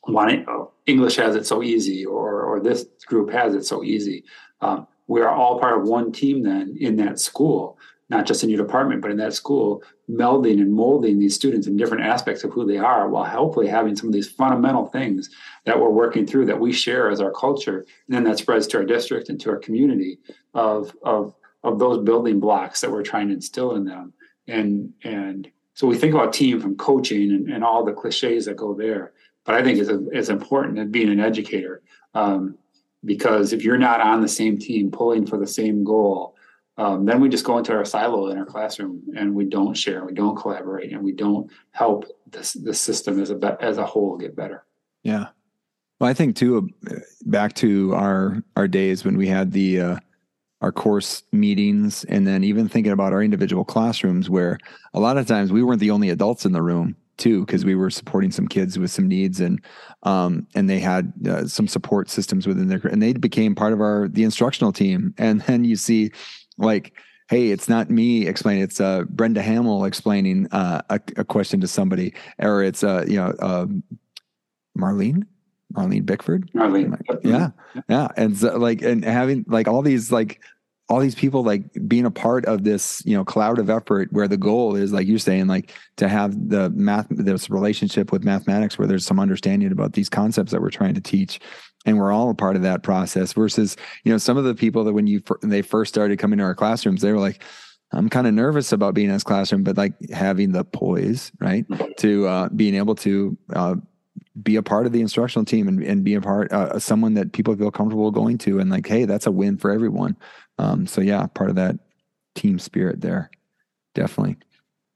wanting oh, English has it so easy, or or this group has it so easy. Um, we are all part of one team then in that school, not just in your department, but in that school, melding and molding these students in different aspects of who they are, while hopefully having some of these fundamental things that we're working through that we share as our culture, and then that spreads to our district and to our community of of of those building blocks that we're trying to instill in them. And and so we think about team from coaching and, and all the cliches that go there. But I think it's, it's important as being an educator um, because if you're not on the same team pulling for the same goal, um, then we just go into our silo in our classroom and we don't share, we don't collaborate, and we don't help this the system as a be- as a whole get better.
Yeah. Well, I think too, uh, back to our our days when we had the uh, our course meetings, and then even thinking about our individual classrooms, where a lot of times we weren't the only adults in the room too, because we were supporting some kids with some needs, and um, and they had uh, some support systems within their, and they became part of our the instructional team, and then you see like hey, it's not me explaining, it's uh, Brenda Hamill explaining uh, a, a, question to somebody, or it's uh, you know uh, Marlene, Marlene Bickford,
Marlene,
yeah, yeah, and so, like and having like all these like all these people like being a part of this you know cloud of effort where the goal is like you're saying like to have the math this relationship with mathematics where there's some understanding about these concepts that we're trying to teach and we're all a part of that process versus you know some of the people that when you they first started coming to our classrooms they were like i'm kind of nervous about being in this classroom but like having the poise right to uh, being able to uh, be a part of the instructional team and, and be a part uh, someone that people feel comfortable going to and like hey that's a win for everyone. Um, so yeah part of that team spirit there definitely.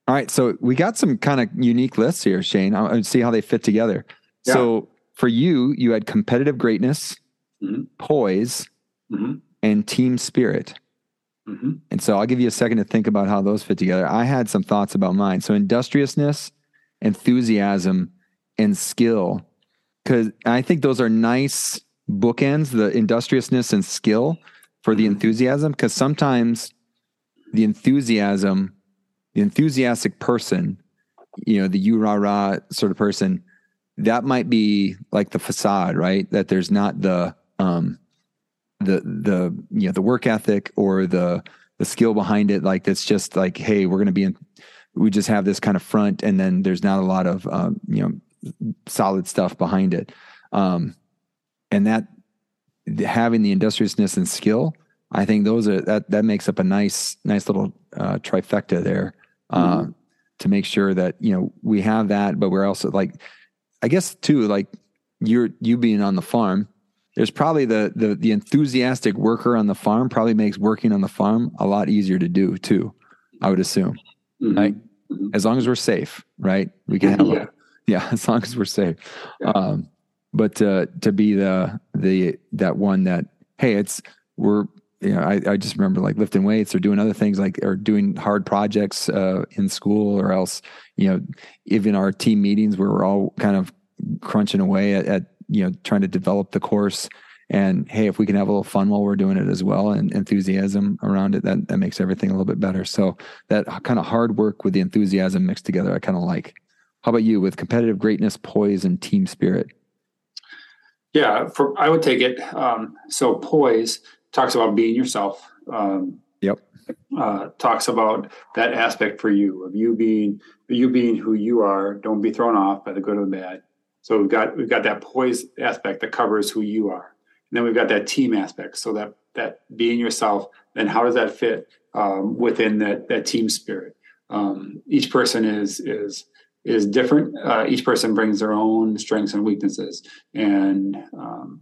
All right so we got some kind of unique lists here shane. I see how they fit together. Yeah. so for you you had competitive greatness mm-hmm. poise mm-hmm. and team spirit mm-hmm. and so i'll give you a second to think about how those fit together i had some thoughts about mine so industriousness enthusiasm and skill because i think those are nice bookends the industriousness and skill for the enthusiasm because sometimes the enthusiasm the enthusiastic person you know the you rah rah sort of person that might be like the facade right that there's not the um, the the you know the work ethic or the the skill behind it. Like that's just like, hey, we're going to be in. We just have this kind of front, and then there's not a lot of um, you know solid stuff behind it, um, and that having the industriousness and skill, I think those are that that makes up a nice nice little uh, trifecta there. Uh, mm-hmm. To make sure that you know we have that, but we're also like, I guess too, like you're you being on the farm, there's probably the, the the enthusiastic worker on the farm probably makes working on the farm a lot easier to do too. I would assume, mm-hmm. right? Mm-hmm. As long as we're safe, right? We can have, yeah, a, yeah as long as we're safe. Yeah. Um, but uh, to be the the that one that hey, it's we're you know I, I just remember like lifting weights or doing other things like or doing hard projects uh, in school or else you know even our team meetings where we're all kind of crunching away at, at you know trying to develop the course. And hey if we can have a little fun while we're doing it as well and enthusiasm around it that that makes everything a little bit better. So that kind of hard work with the enthusiasm mixed together i kind of like. How about you? With competitive greatness poise and team spirit?
Yeah for i would take it um, so poise talks about being yourself um,
yep
uh, talks about that aspect for you of you being you being who you are don't be thrown off by the good or the bad so we've got we've got that poise aspect that covers who you are, and then we've got that team aspect. So that that being yourself, then how does that fit um, within that that team spirit? Um, each person is is is different. Uh, each person brings their own strengths and weaknesses, and um,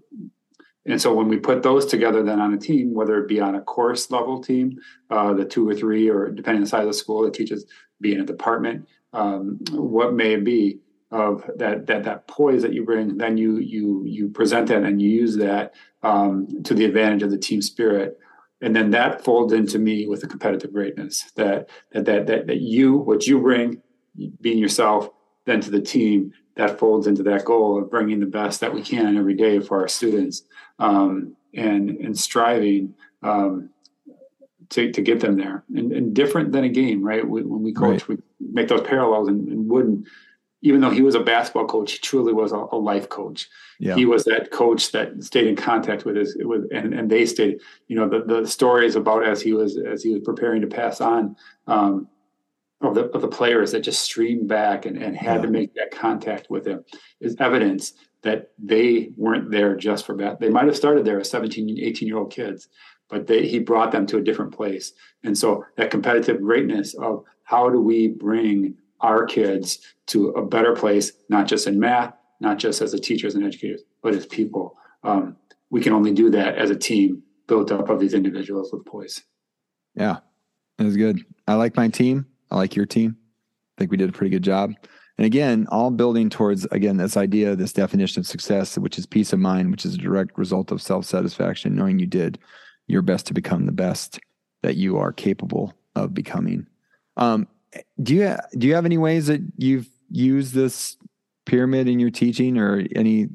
and so when we put those together, then on a team, whether it be on a course level team, uh, the two or three, or depending on the size of the school that teaches, be in a department, um, what may it be, of that that that poise that you bring then you you you present that and you use that um, to the advantage of the team spirit. And then that folds into me with the competitive greatness that that that that, that you what you bring being yourself then to the team that folds into that goal of bringing the best that we can every day for our students um, and and striving um, to, to get them there and, and, different than a game right we, when we coach right. we make those parallels and, and Wooden even though he was a basketball coach, he truly was a, a life coach. Yeah. He was that coach that stayed in contact with his with and, and they stayed, you know, the, the stories about as he was as he was preparing to pass on um, of the of the players that just streamed back and, and had yeah. to make that contact with him is evidence that they weren't there just for that. They might have started there as 17, 18 year old kids, but they, he brought them to a different place. And so that competitive greatness of how do we bring our kids to a better place, not just in math, not just as the teachers and educators, but as people. Um, we can only do that as a team built up of these individuals with poise.
Yeah, that was good. I like my team. I like your team. I think we did a pretty good job. And again, all building towards again this idea, this definition of success, which is peace of mind, which is a direct result of self satisfaction, knowing you did your best to become the best that you are capable of becoming. Um, do you do you have any ways that you've used this pyramid in your teaching, or any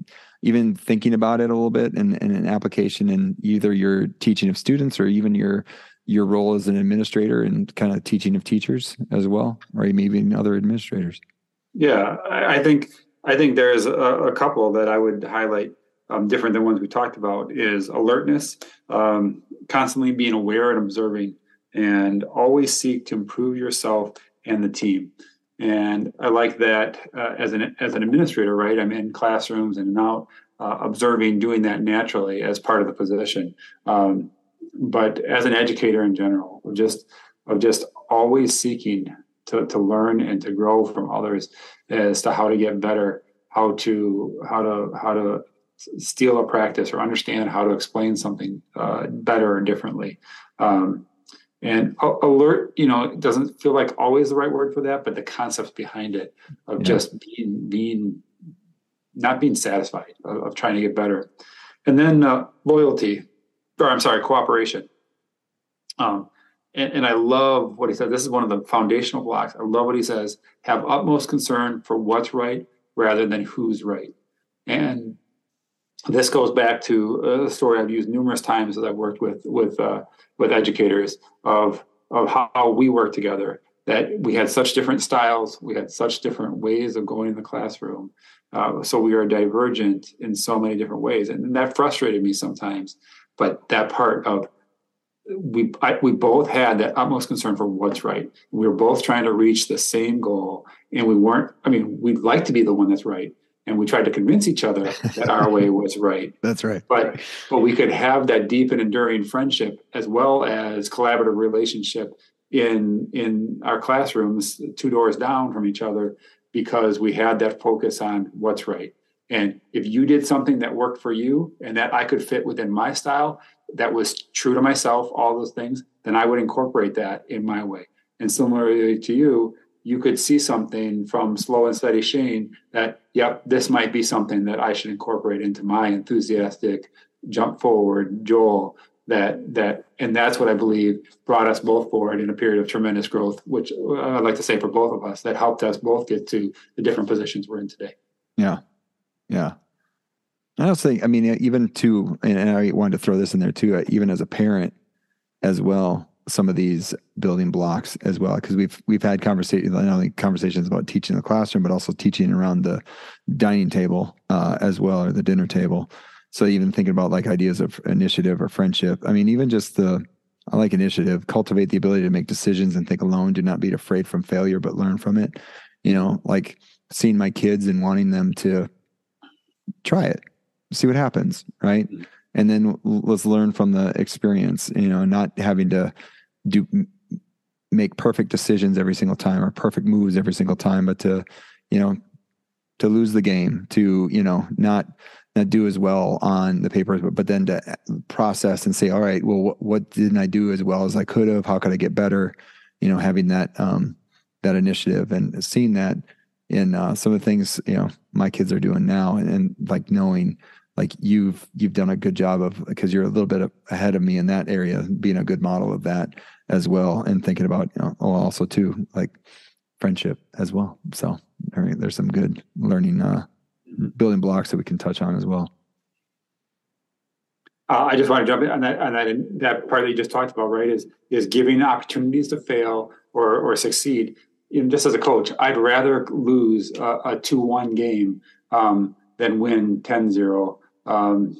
even thinking about it a little bit and, and an application in either your teaching of students or even your your role as an administrator and kind of teaching of teachers as well, or maybe even other administrators?
Yeah, I think I think there's a, a couple that I would highlight. Um, different than ones we talked about is alertness, um, constantly being aware and observing and always seek to improve yourself and the team. And I like that uh, as an as an administrator, right? I'm in classrooms and out uh, observing, doing that naturally as part of the position. Um, but as an educator in general, of just of just always seeking to, to learn and to grow from others as to how to get better, how to how to how to steal a practice or understand how to explain something uh, better and differently. Um, and alert, you know, doesn't feel like always the right word for that, but the concepts behind it of yeah. just being being not being satisfied of, of, trying to get better, and then uh, loyalty, or I'm sorry, cooperation. Um, and, and, I love what he said. This is one of the foundational blocks. I love what he says. Have utmost concern for what's right rather than who's right. And this goes back to a story I've used numerous times as I've worked with with uh, with educators of of how we work together that we had such different styles, we had such different ways of going in the classroom. Uh, so we are divergent in so many different ways, and that frustrated me sometimes. But that part of we I, we both had that utmost concern for what's right. We were both trying to reach the same goal, and we weren't. I mean, we'd like to be the one that's right, and we tried to convince each other that our way was right.
That's right.
But but we could have that deep and enduring friendship as well as collaborative relationship in in our classrooms, two doors down from each other, because we had that focus on what's right. And if you did something that worked for you and that I could fit within my style, that was true to myself, all those things, then I would incorporate that in my way. And similarly to you, you could see something from slow and steady Shane that, yep, this might be something that I should incorporate into my enthusiastic jump forward Joel. That that and that's what I believe brought us both forward in a period of tremendous growth, which uh, I'd like to say for both of us, that helped us both get to the different positions we're in today.
Yeah, yeah. I also think, I mean, even to, and I wanted to throw this in there too, uh, even as a parent as well, some of these building blocks as well, because we've we've had conversations, not only conversations about teaching in the classroom, but also teaching around the dining table uh, as well, or the dinner table. So even thinking about like ideas of initiative or friendship. I mean, even just the I like initiative. Cultivate the ability to make decisions and think alone. Do not be afraid from failure, but learn from it. You know, like seeing my kids and wanting them to try it see what happens, right? And then let's learn from the experience, you know, not having to do make perfect decisions every single time or perfect moves every single time, but to, you know, to lose the game, to, you know, not not do as well on the papers, but, but then to process and say, all right, well, what, what didn't I do as well as I could have? How could I get better? You know, having that um, that initiative and seeing that in uh, some of the things you know my kids are doing now, and, and like knowing like you've you've done a good job of because you're a little bit ahead of me in that area being a good model of that as well and thinking about you know oh, also too like friendship as well so there's some good learning uh building blocks that we can touch on as well
uh, I just want to jump in on that, on that, that part that you just talked about, right? Is is giving opportunities to fail or or succeed. You know, just as a coach, I'd rather lose a, a two-one game um, than win 10-0 um,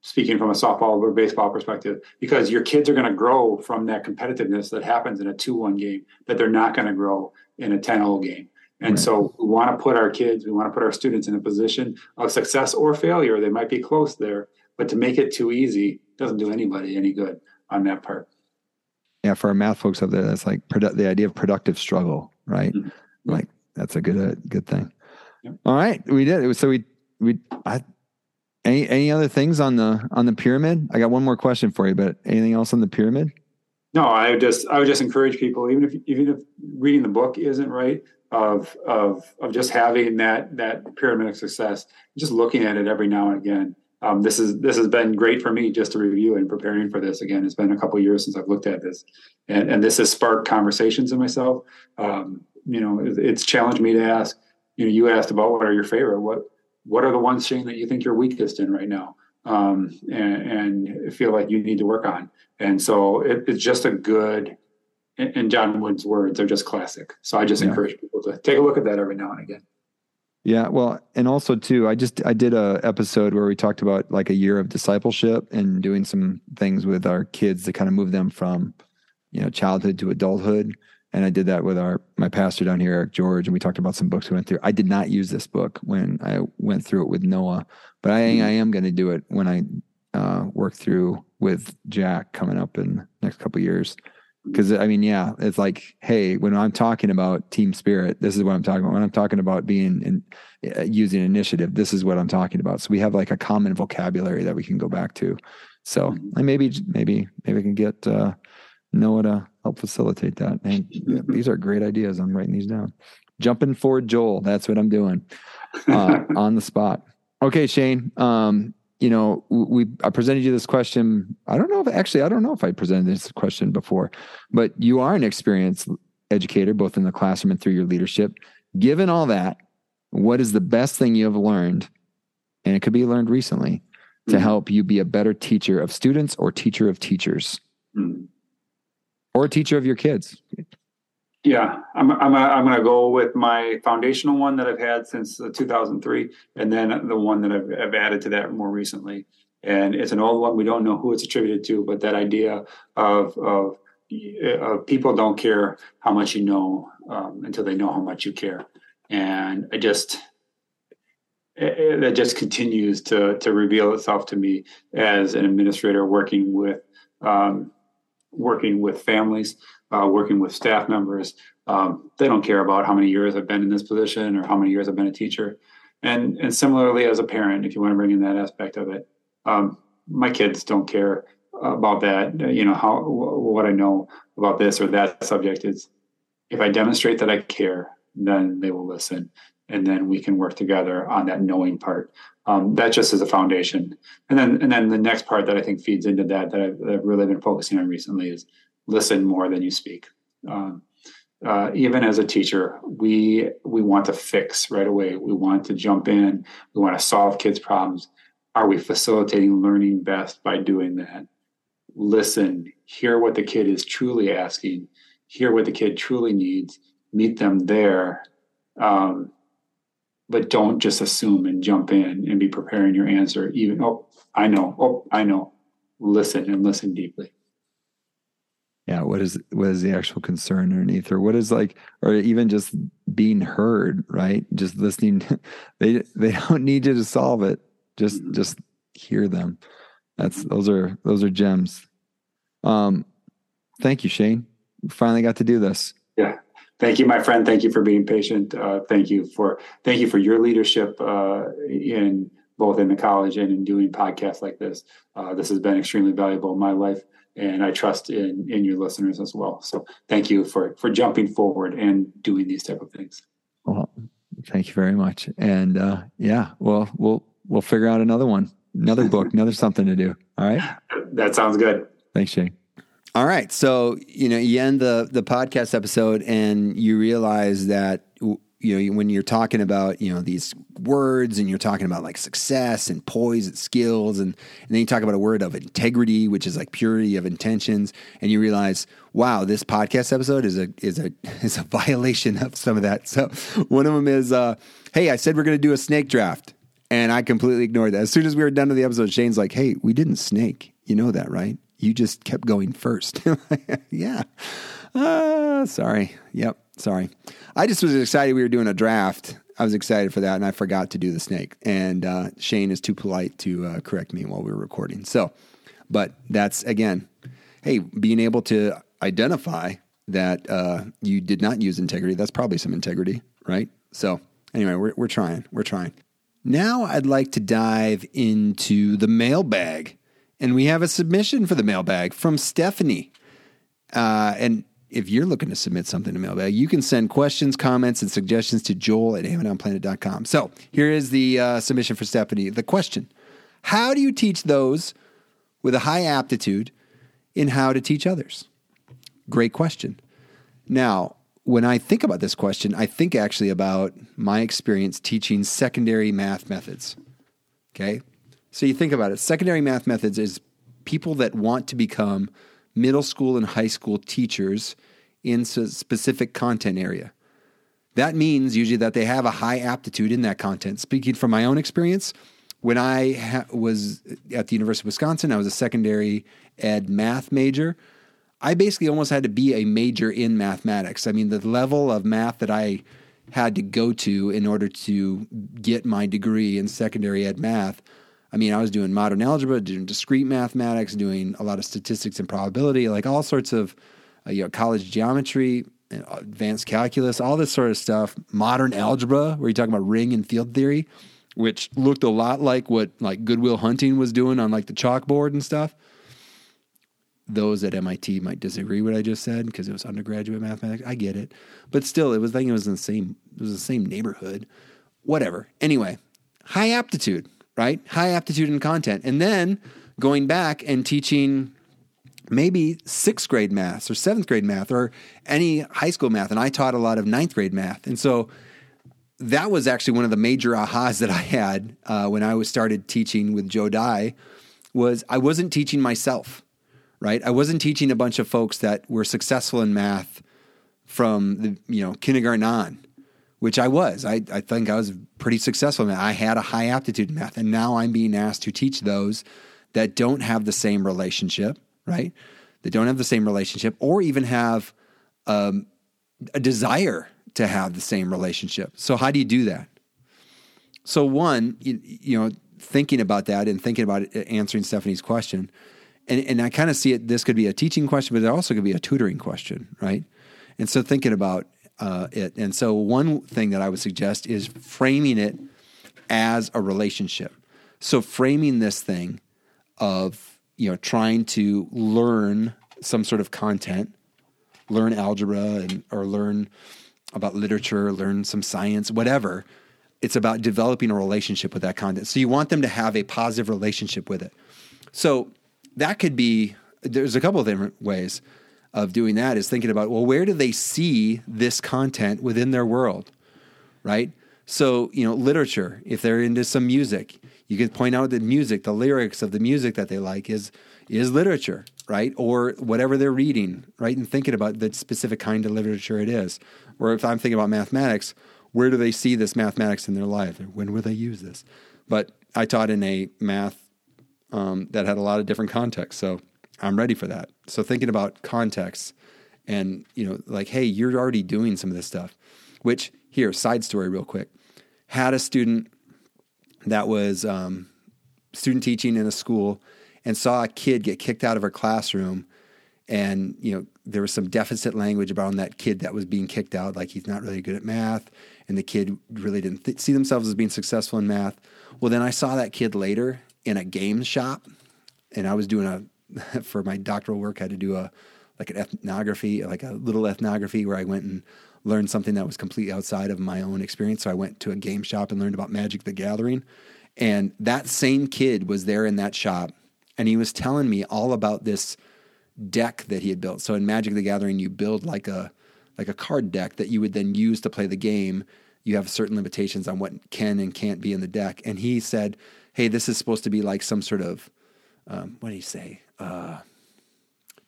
speaking from a softball or baseball perspective, because your kids are going to grow from that competitiveness that happens in a 2 1 game that they're not going to grow in a 10 0 game. And right. so we want to put our kids, we want to put our students in a position of success or failure. They might be close there, but to make it too easy doesn't do anybody any good on that part.
Yeah, for our math folks out there, that's like produ- the idea of productive struggle, right? Mm-hmm. Like that's a good uh, good thing. Yep. All right, we did. it. So we we I any any other things on the on the pyramid? I got one more question for you, but anything else on the pyramid?
No, I would just I would just encourage people, even if even if reading the book isn't right, of of of just having that that pyramid of success, just looking at it every now and again. Um, this is this has been great for me just to review and preparing for this. Again, it's been a couple years since I've looked at this, and and this has sparked conversations in myself. Um, you know, it's challenged me to ask. You know, you asked about what are your favorite. What what are the ones Shane that you think you're weakest in right now um, and, and, feel like you need to work on and so it, it's just a good in John Wooden's words they're just classic so i just yeah. encourage people to take a look at that every now and again
yeah well and also too i just i did a episode where we talked about like a year of discipleship and doing some things with our kids to kind of move them from you know childhood to adulthood and I did that with our my pastor down here, Eric George, and we talked about some books we went through. I did not use this book when I went through it with Noah, but I. I am going to do it when I uh, work through with Jack coming up in the next couple years. Because I mean, yeah, it's like, hey, when I'm talking about team spirit, this is what I'm talking about. When I'm talking about being in uh, using initiative, this is what I'm talking about. So we have like a common vocabulary that we can go back to. So mm-hmm. and maybe maybe maybe I can get uh, Noah to help facilitate that. And yeah, these are great ideas. I'm writing these down. Jumping forward, Joel. That's what I'm doing uh, on the spot. Okay, Shane. Um, you know, we I presented you this question. I don't know if actually I don't know if I presented this question before, but you are an experienced educator, both in the classroom and through your leadership. Given all that, what is the best thing you have learned, and it could be learned recently, to mm-hmm. help you be a better teacher of students or teacher of teachers? Mm-hmm or teacher of your kids?
Yeah, I'm I'm I'm going to go with my foundational one that I've had since 2003, and then the one that I've, I've added to that more recently. And it's an old one. We don't know who it's attributed to, but that idea of of, of people don't care how much you know um, until they know how much you care, and I just that just continues to to reveal itself to me as an administrator working with um, working with families uh, working with staff members. Um, they don't care about how many years I've been in this position or how many years I've been a teacher. And and similarly, as a parent, if you want to bring in that aspect of it, um, my kids don't care about that. You know how what I know about this or that subject is. If I demonstrate that I care, then they will listen, and then we can work together on that knowing part. Um, that just is a foundation, and then and then the next part that I think feeds into that that I've, that I've really been focusing on recently is listen more than you speak. Um, uh, even as a teacher, we we want to fix right away. We want to jump in. We want to solve kids' problems. Are we facilitating learning best by doing that? Listen, hear what the kid is truly asking, hear what the kid truly needs, meet them there, um, but don't just assume and jump in and be preparing your answer. Even oh, I know, oh, I know. Listen and listen deeply
yeah what is what is the actual concern underneath or what is like or even just being heard right? Just listening they they don't need you to solve it. Just just hear them. That's those are those are gems. Um thank you shane. We finally got to do this.
Yeah. Thank you my friend. Thank you for being patient. Uh, thank you for thank you for your leadership uh, in both in the college and in doing podcasts like this. Uh, this has been extremely valuable in my life and I trust in in your listeners as well. So thank you for for jumping forward and doing these type of things.
Well, thank you very much. And uh, yeah, well, we'll we'll figure out another one, another book, another something to do. All right.
That sounds good.
Thanks, Shane.
All right. So you know, you end the the podcast episode, and you realize that you know when you're talking about you know these words and you're talking about like success and poise and skills and, and then you talk about a word of integrity which is like purity of intentions and you realize wow this podcast episode is a is a is a violation of some of that. So one of them is uh, hey i said we're going to do a snake draft and i completely ignored that. As soon as we were done with the episode shane's like hey we didn't snake. You know that right? You just kept going first. Yeah. Uh, sorry. Yep sorry. I just was excited we were doing a draft. I was excited for that, and I forgot to do the snake. And uh, Shane is too polite to uh, correct me while we were recording. So, but that's again, hey, being able to identify that uh, you did not use integrity. That's probably some integrity, right? So, anyway, we're we're trying. We're trying. Now, I'd like to dive into the mailbag, and we have a submission for the mailbag from Stephanie. Uh, and if you're looking to submit something to mailbag, you can send questions, comments, and suggestions to joel at amidonplanet.com. So here is the uh, submission for Stephanie. The question How do you teach those with a high aptitude in how to teach others? Great question. Now, when I think about this question, I think actually about my experience teaching secondary math methods. Okay. So you think about it secondary math methods is people that want to become middle school and high school teachers in specific content area. That means usually that they have a high aptitude in that content. Speaking from my own experience, when I ha- was at the University of Wisconsin, I was a secondary ed math major. I basically almost had to be a major in mathematics. I mean, the level of math that I had to go to in order to get my degree in secondary ed math I mean, I was doing modern algebra, doing discrete mathematics, doing a lot of statistics and probability, like all sorts of uh, you know, college geometry, uh, advanced calculus, all this sort of stuff. Modern algebra, where you're talking about ring and field theory, which looked a lot like what like Good Will Hunting was doing on like the chalkboard and stuff. Those at MIT might disagree what I just said because it was undergraduate mathematics. I get it, but still, it was like it was in the same it was the same neighborhood. Whatever. Anyway, high aptitude right? High aptitude in content. And then going back and teaching maybe sixth grade math or seventh grade math or any high school math. And I taught a lot of ninth grade math. And so that was actually one of the major ahas that I had uh, when I was started teaching with Joe Dye was I wasn't teaching myself, right? I wasn't teaching a bunch of folks that were successful in math from the you know kindergarten on, which I was. I, I think I was pretty successful in that. I had a high aptitude in math, and now I'm being asked to teach those that don't have the same relationship, right? That don't have the same relationship, or even have um, a desire to have the same relationship. So how do you do that? So one, you, you know, thinking about that and thinking about answering Stephanie's question, and, and I kind of see it. This could be a teaching question, but it also could be a tutoring question, right? And so thinking about uh, it, and so one thing that I would suggest is framing it as a relationship. So framing this thing of you know trying to learn some sort of content, learn algebra, and or learn about literature, learn some science, whatever. It's about developing a relationship with that content. So you want them to have a positive relationship with it. So that could be there's a couple of different ways of doing that is thinking about well where do they see this content within their world right? So you know literature if they're into some music you can point out that music the lyrics of the music that they like is is literature right? Or whatever they're reading right? And thinking about the specific kind of literature it is. Or if i'm thinking about mathematics where do they see this mathematics in their life? When will they use this? But i taught in a math um, that had a lot of different contexts. So I'm ready for that. So thinking about context and, you know, like, hey, you're already doing some of this stuff, which here, side story real quick. Had a student that was um, student teaching in a school and saw a kid get kicked out of her classroom and you know there was some deficit language about that kid that was being kicked out like he's not really good at math and the kid really didn't th- see themselves as being successful in math well then i saw that kid later in a game shop, and I was doing a for my doctoral work. I had to do a like an ethnography, like a little ethnography where I went and learned something that was completely outside of my own experience. So I went to a game shop and learned about Magic the Gathering. And that same kid was there in that shop and he was telling me all about this deck that he had built. So in Magic the Gathering, you build like a like a card deck that you would then use to play the game. You have certain limitations on what can and can't be in the deck. And he said hey, this is supposed to be like some sort of, um, what do you say? Uh,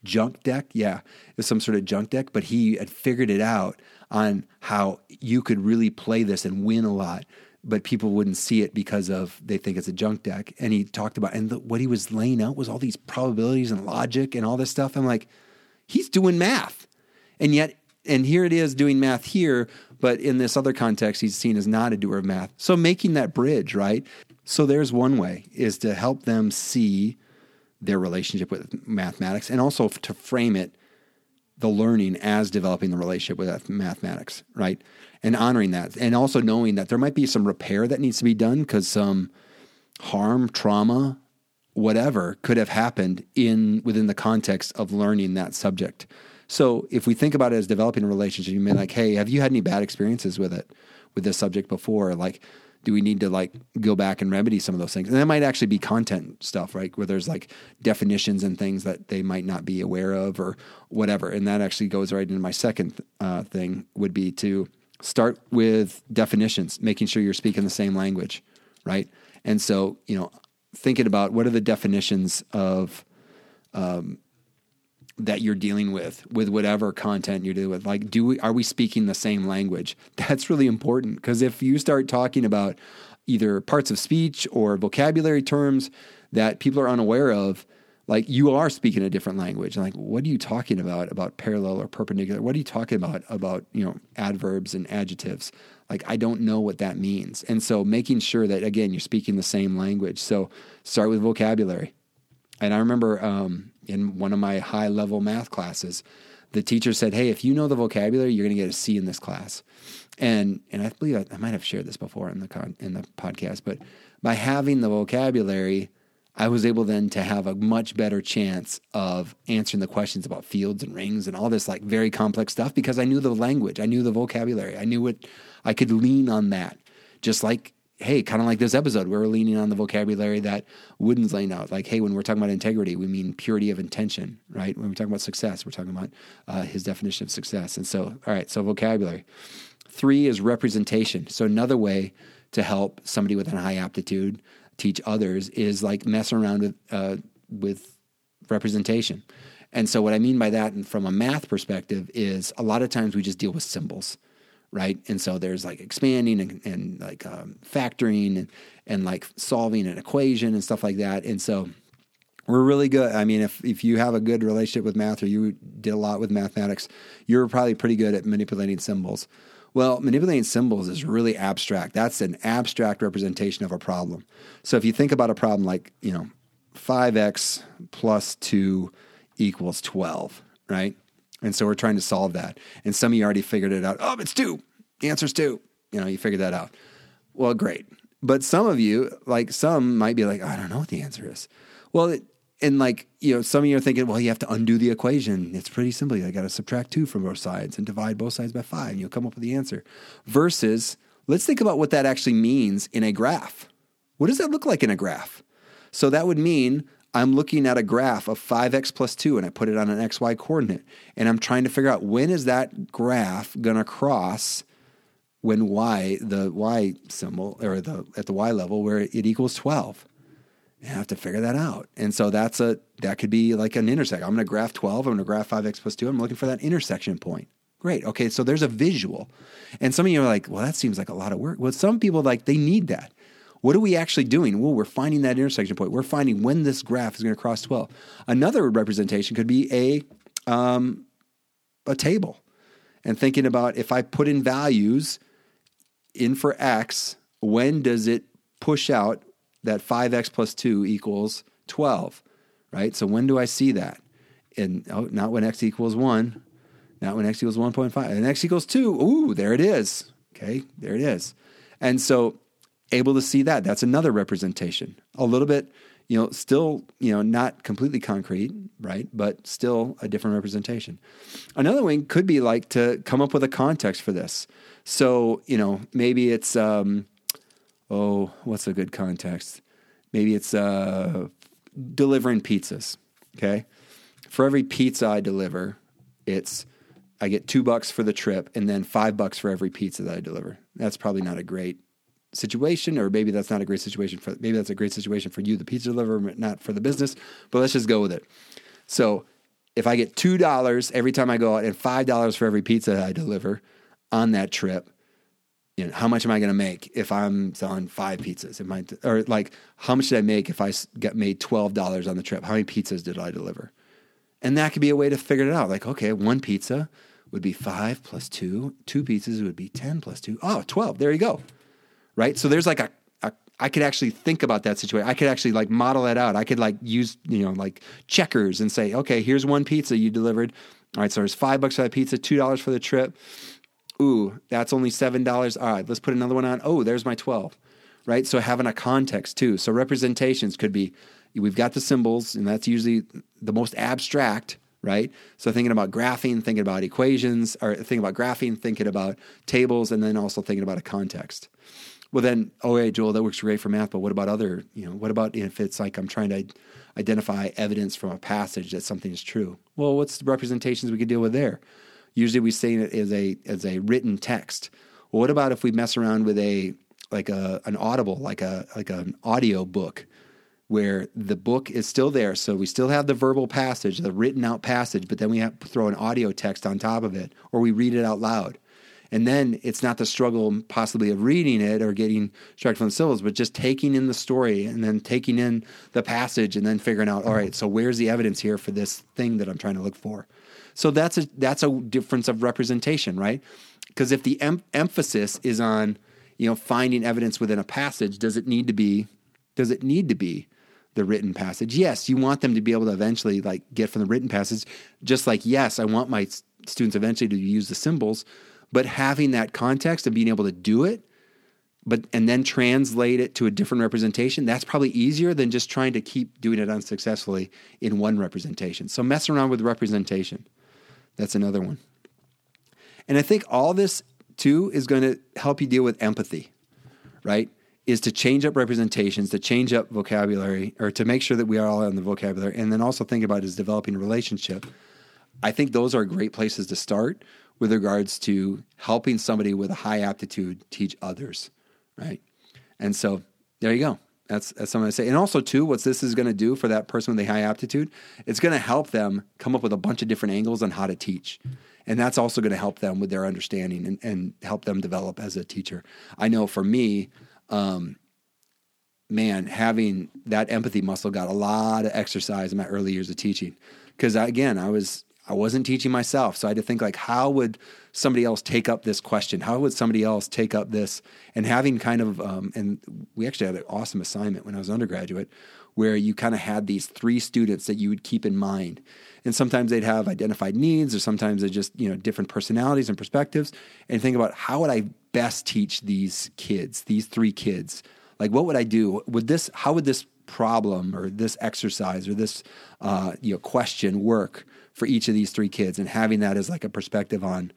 junk deck. Yeah, it's some sort of junk deck, but he had figured it out on how you could really play this and win a lot, but people wouldn't see it because of they think it's a junk deck. And he talked about, and the, what he was laying out was all these probabilities and logic and all this stuff. I'm like, he's doing math. And yet, and here it is doing math here, but in this other context, he's seen as not a doer of math. So making that bridge, right? So there's one way is to help them see their relationship with mathematics and also to frame it the learning as developing the relationship with mathematics, right? And honoring that and also knowing that there might be some repair that needs to be done because some harm, trauma, whatever could have happened in within the context of learning that subject. So if we think about it as developing a relationship, you mean like, hey, have you had any bad experiences with it, with this subject before? Like, do we need to like go back and remedy some of those things? And that might actually be content stuff, right? Where there's like definitions and things that they might not be aware of or whatever. And that actually goes right into my second uh, thing would be to start with definitions, making sure you're speaking the same language, right? And so, you know, thinking about what are the definitions of um, that you're dealing with with whatever content you're dealing with. Like do we are we speaking the same language? That's really important because if you start talking about either parts of speech or vocabulary terms that people are unaware of like you are speaking a different language. Like what are you talking about about parallel or perpendicular? What are you talking about about you know adverbs and adjectives? Like i don't know what that means. And so making sure that again you're speaking the same language. So start with vocabulary and i remember um, in one of my high level math classes, the teacher said, "Hey, if you know the vocabulary, you're going to get a C in this class." And and I believe I, I might have shared this before in the con, in the podcast, but by having the vocabulary, I was able then to have a much better chance of answering the questions about fields and rings and all this like very complex stuff because I knew the language, I knew the vocabulary, I knew what I could lean on that. Just like hey, kind of like this episode, we're leaning on the vocabulary that Wooden's laying out. Like, hey, when we're talking about integrity, we mean purity of intention, right? When we're talking about success, we're talking about uh, his definition of success. And so, all right, so vocabulary. Three is representation. So another way to help somebody with a high aptitude teach others is like mess around with uh, with representation. And so, what I mean by that, and from a math perspective, is a lot of times we just deal with symbols, right? And so there's like expanding and, and like um, factoring and, and like solving an equation and stuff like that. And so we're really good. I mean, if, if you have a good relationship with math or you did a lot with mathematics, you're probably pretty good at manipulating symbols. Well, manipulating symbols is really abstract. That's an abstract representation of a problem. So if you think about a problem like, you know, 5x plus 2 equals 12, right? And so we're trying to solve that. And some of you already figured it out. Oh, it's 2. The answer's 2. You know, you figured that out. Well, great. But some of you, like some might be like, I don't know what the answer is. Well, it, and like, you know, some of you are thinking, well, you have to undo the equation. It's pretty simple. You got to subtract 2 from both sides and divide both sides by 5 and you'll come up with the answer. Versus, let's think about what that actually means in a graph. What does that look like in a graph? So that would mean I'm looking at a graph of 5x plus 2 and I put it on an xy coordinate and I'm trying to figure out when is that graph going to cross when y the y symbol or the at the y level where it equals 12. I have to figure that out. And so that's a that could be like an intersection. I'm going to graph 12, I'm going to graph 5x plus 2. I'm looking for that intersection point. Great. Okay, so there's a visual. And some of you are like, "Well, that seems like a lot of work." Well, some people like they need that. What are we actually doing? Well, we're finding that intersection point. We're finding when this graph is going to cross 12. Another representation could be a, um, a table and thinking about if I put in values in for x, when does it push out that 5x plus 2 equals 12, right? So when do I see that? And oh, not when x equals 1, not when x equals 1.5, and x equals 2. Ooh, there it is. Okay, there it is. And so able to see that. That's another representation. A little bit, you know, still, you know, not completely concrete, right? But still a different representation. Another one could be like to come up with a context for this. So, you know, maybe it's, um, oh, what's a good context? Maybe it's uh, delivering pizzas. Okay. For every pizza I deliver, it's, I get two bucks for the trip and then five bucks for every pizza that I deliver. That's probably not a great situation, or maybe that's not a great situation for maybe that's a great situation for you, the pizza deliverer, not for the business. But let's just go with it. So if I get two dollars every time I go out and five dollars for every pizza I deliver on that trip, you know, how much am I going to make if I'm selling five pizzas? Am I, or like, how much did I make if I get made twelve dollars on the trip? How many pizzas did I deliver? And that could be a way to figure it out. Like, okay, one pizza would be five plus two. Two pizzas would be ten plus two. Oh, 12. There you go right? So there's like a, a I could actually think about that situation. I could actually like model that out. I could like use, you know, like checkers and say, okay, here's one pizza you delivered. All right, so there's five bucks for that pizza, two dollars for the trip. Ooh, that's only seven dollars. All right, let's put another one on. Oh, there's my twelve. Right? So having a context too. So representations could be we've got the symbols, and that's usually the most abstract, right? So thinking about graphing, thinking about equations, or thinking about graphing, thinking about tables, and then also thinking about a context well then oh yeah joel that works great for math but what about other you know what about if it's like i'm trying to identify evidence from a passage that something is true? Well what's the representations we could deal with there? Usually we say it as a as a written text. Well what about if we mess around with a like a an audible like a like an audio book where the book is still there so we still have the verbal passage the written out passage but then we have to throw an audio text on top of it or we read it out loud and then it's not the struggle possibly of reading it or getting distracted from the symbols, but just taking in the story and then taking in the passage and then figuring out, all right, so where's the evidence here for this thing that I'm trying to look for? So that's a that's a difference of representation, right? Because if the em- emphasis is on you know finding evidence within a passage, does it need to be does it need to be the written passage? Yes, you want them to be able to eventually like get from the written passage, just like yes, I want my students eventually to use the symbols, but having that context and being able to do it, but and then translate it to a different representation, that's probably easier than just trying to keep doing it unsuccessfully in one representation. So mess around with representation. That's another one. And I think all this too is going to help you deal with empathy, right? Is to change up representations, to change up vocabulary, or to make sure that we are all on the vocabulary, and then also think about is developing a relationship. I think those are great places to start with regards to helping somebody with a high aptitude teach others, right? And so there you go. That's that's something I say. And also too, what this is going to do for that person with a high aptitude, it's going to help them come up with a bunch of different angles on how to teach. And that's also going to help them with their understanding and, and help them develop as a teacher. I know for me, um, man, having that empathy muscle got a lot of exercise in my early years of teaching. Because again, I was I wasn't teaching myself, so I had to think like, how would somebody else take up this question? How would somebody else take up this? And having kind of, um, and we actually had an awesome assignment when I was undergraduate, where you kind of had these three students that you would keep in mind, and sometimes they'd have identified needs, or sometimes they just you know different personalities and perspectives, and think about how would I best teach these kids, these three kids like, what would I do? Would this? How would this problem or this exercise or this uh, you know question work for each of these three kids? And having that as like a perspective on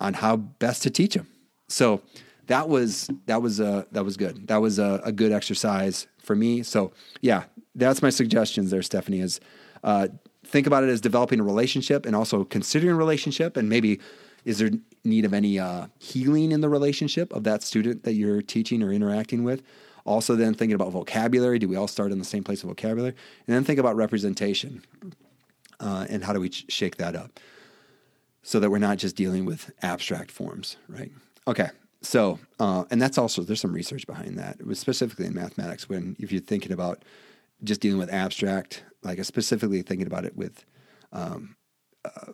on how best to teach them. So that was that was uh, that was good. That was a, a good exercise for me. So yeah, that's my suggestions there, Stephanie. Is uh, think about it as developing a relationship and also considering relationship and maybe is there need of any uh, healing in the relationship of that student that you're teaching or interacting with? Also, then thinking about vocabulary. Do we all start in the same place of vocabulary? And then think about representation uh, and how do we shake that up so that we're not just dealing with abstract forms, right? Okay. So, uh, and that's also, there's some research behind that, specifically in mathematics, when if you're thinking about just dealing with abstract, like specifically thinking about it with um, uh,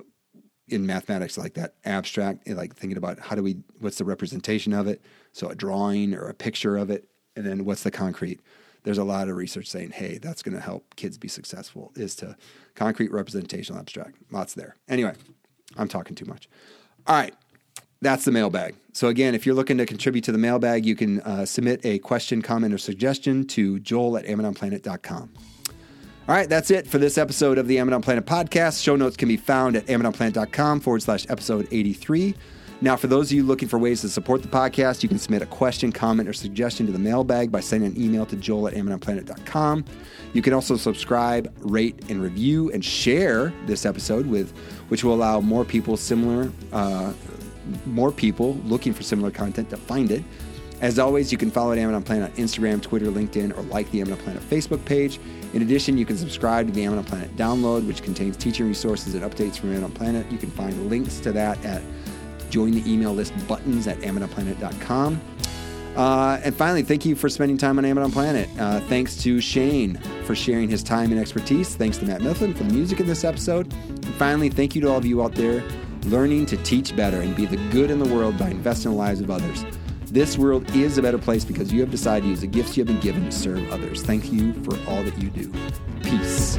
in mathematics like that abstract like thinking about how do we what's the representation of it so a drawing or a picture of it and then what's the concrete there's a lot of research saying hey that's going to help kids be successful is to concrete representational abstract. Lots there. Anyway i'm talking too much. All right that's the mailbag. So again if you're looking to contribute to the mailbag you can uh, submit a question comment or suggestion to joel at amidonplanet.com all right, that's it for this episode of the Amidon Planet podcast. Show notes can be found at amidonplanet.com forward slash episode 83. Now, for those of you looking for ways to support the podcast, you can submit a question, comment, or suggestion to the mailbag by sending an email to joel at amidonplanet.com. You can also subscribe, rate, and review and share this episode with, which will allow more people similar, uh, more people looking for similar content to find it. As always, you can follow Amidon Planet on Instagram, Twitter, LinkedIn, or like the Amidon Planet Facebook page. In addition, you can subscribe to the Amidon Planet download, which contains teaching resources and updates from Amidon Planet. You can find links to that at join the email list buttons at amidonplanet.com. Uh, and finally, thank you for spending time on Amidon Planet. Uh, thanks to Shane for sharing his time and expertise. Thanks to Matt Mifflin for the music in this episode. And finally, thank you to all of you out there learning to teach better and be the good in the world by investing in the lives of others. This world is a better place because you have decided to use the gifts you have been given to serve others. Thank you for all that you do. Peace.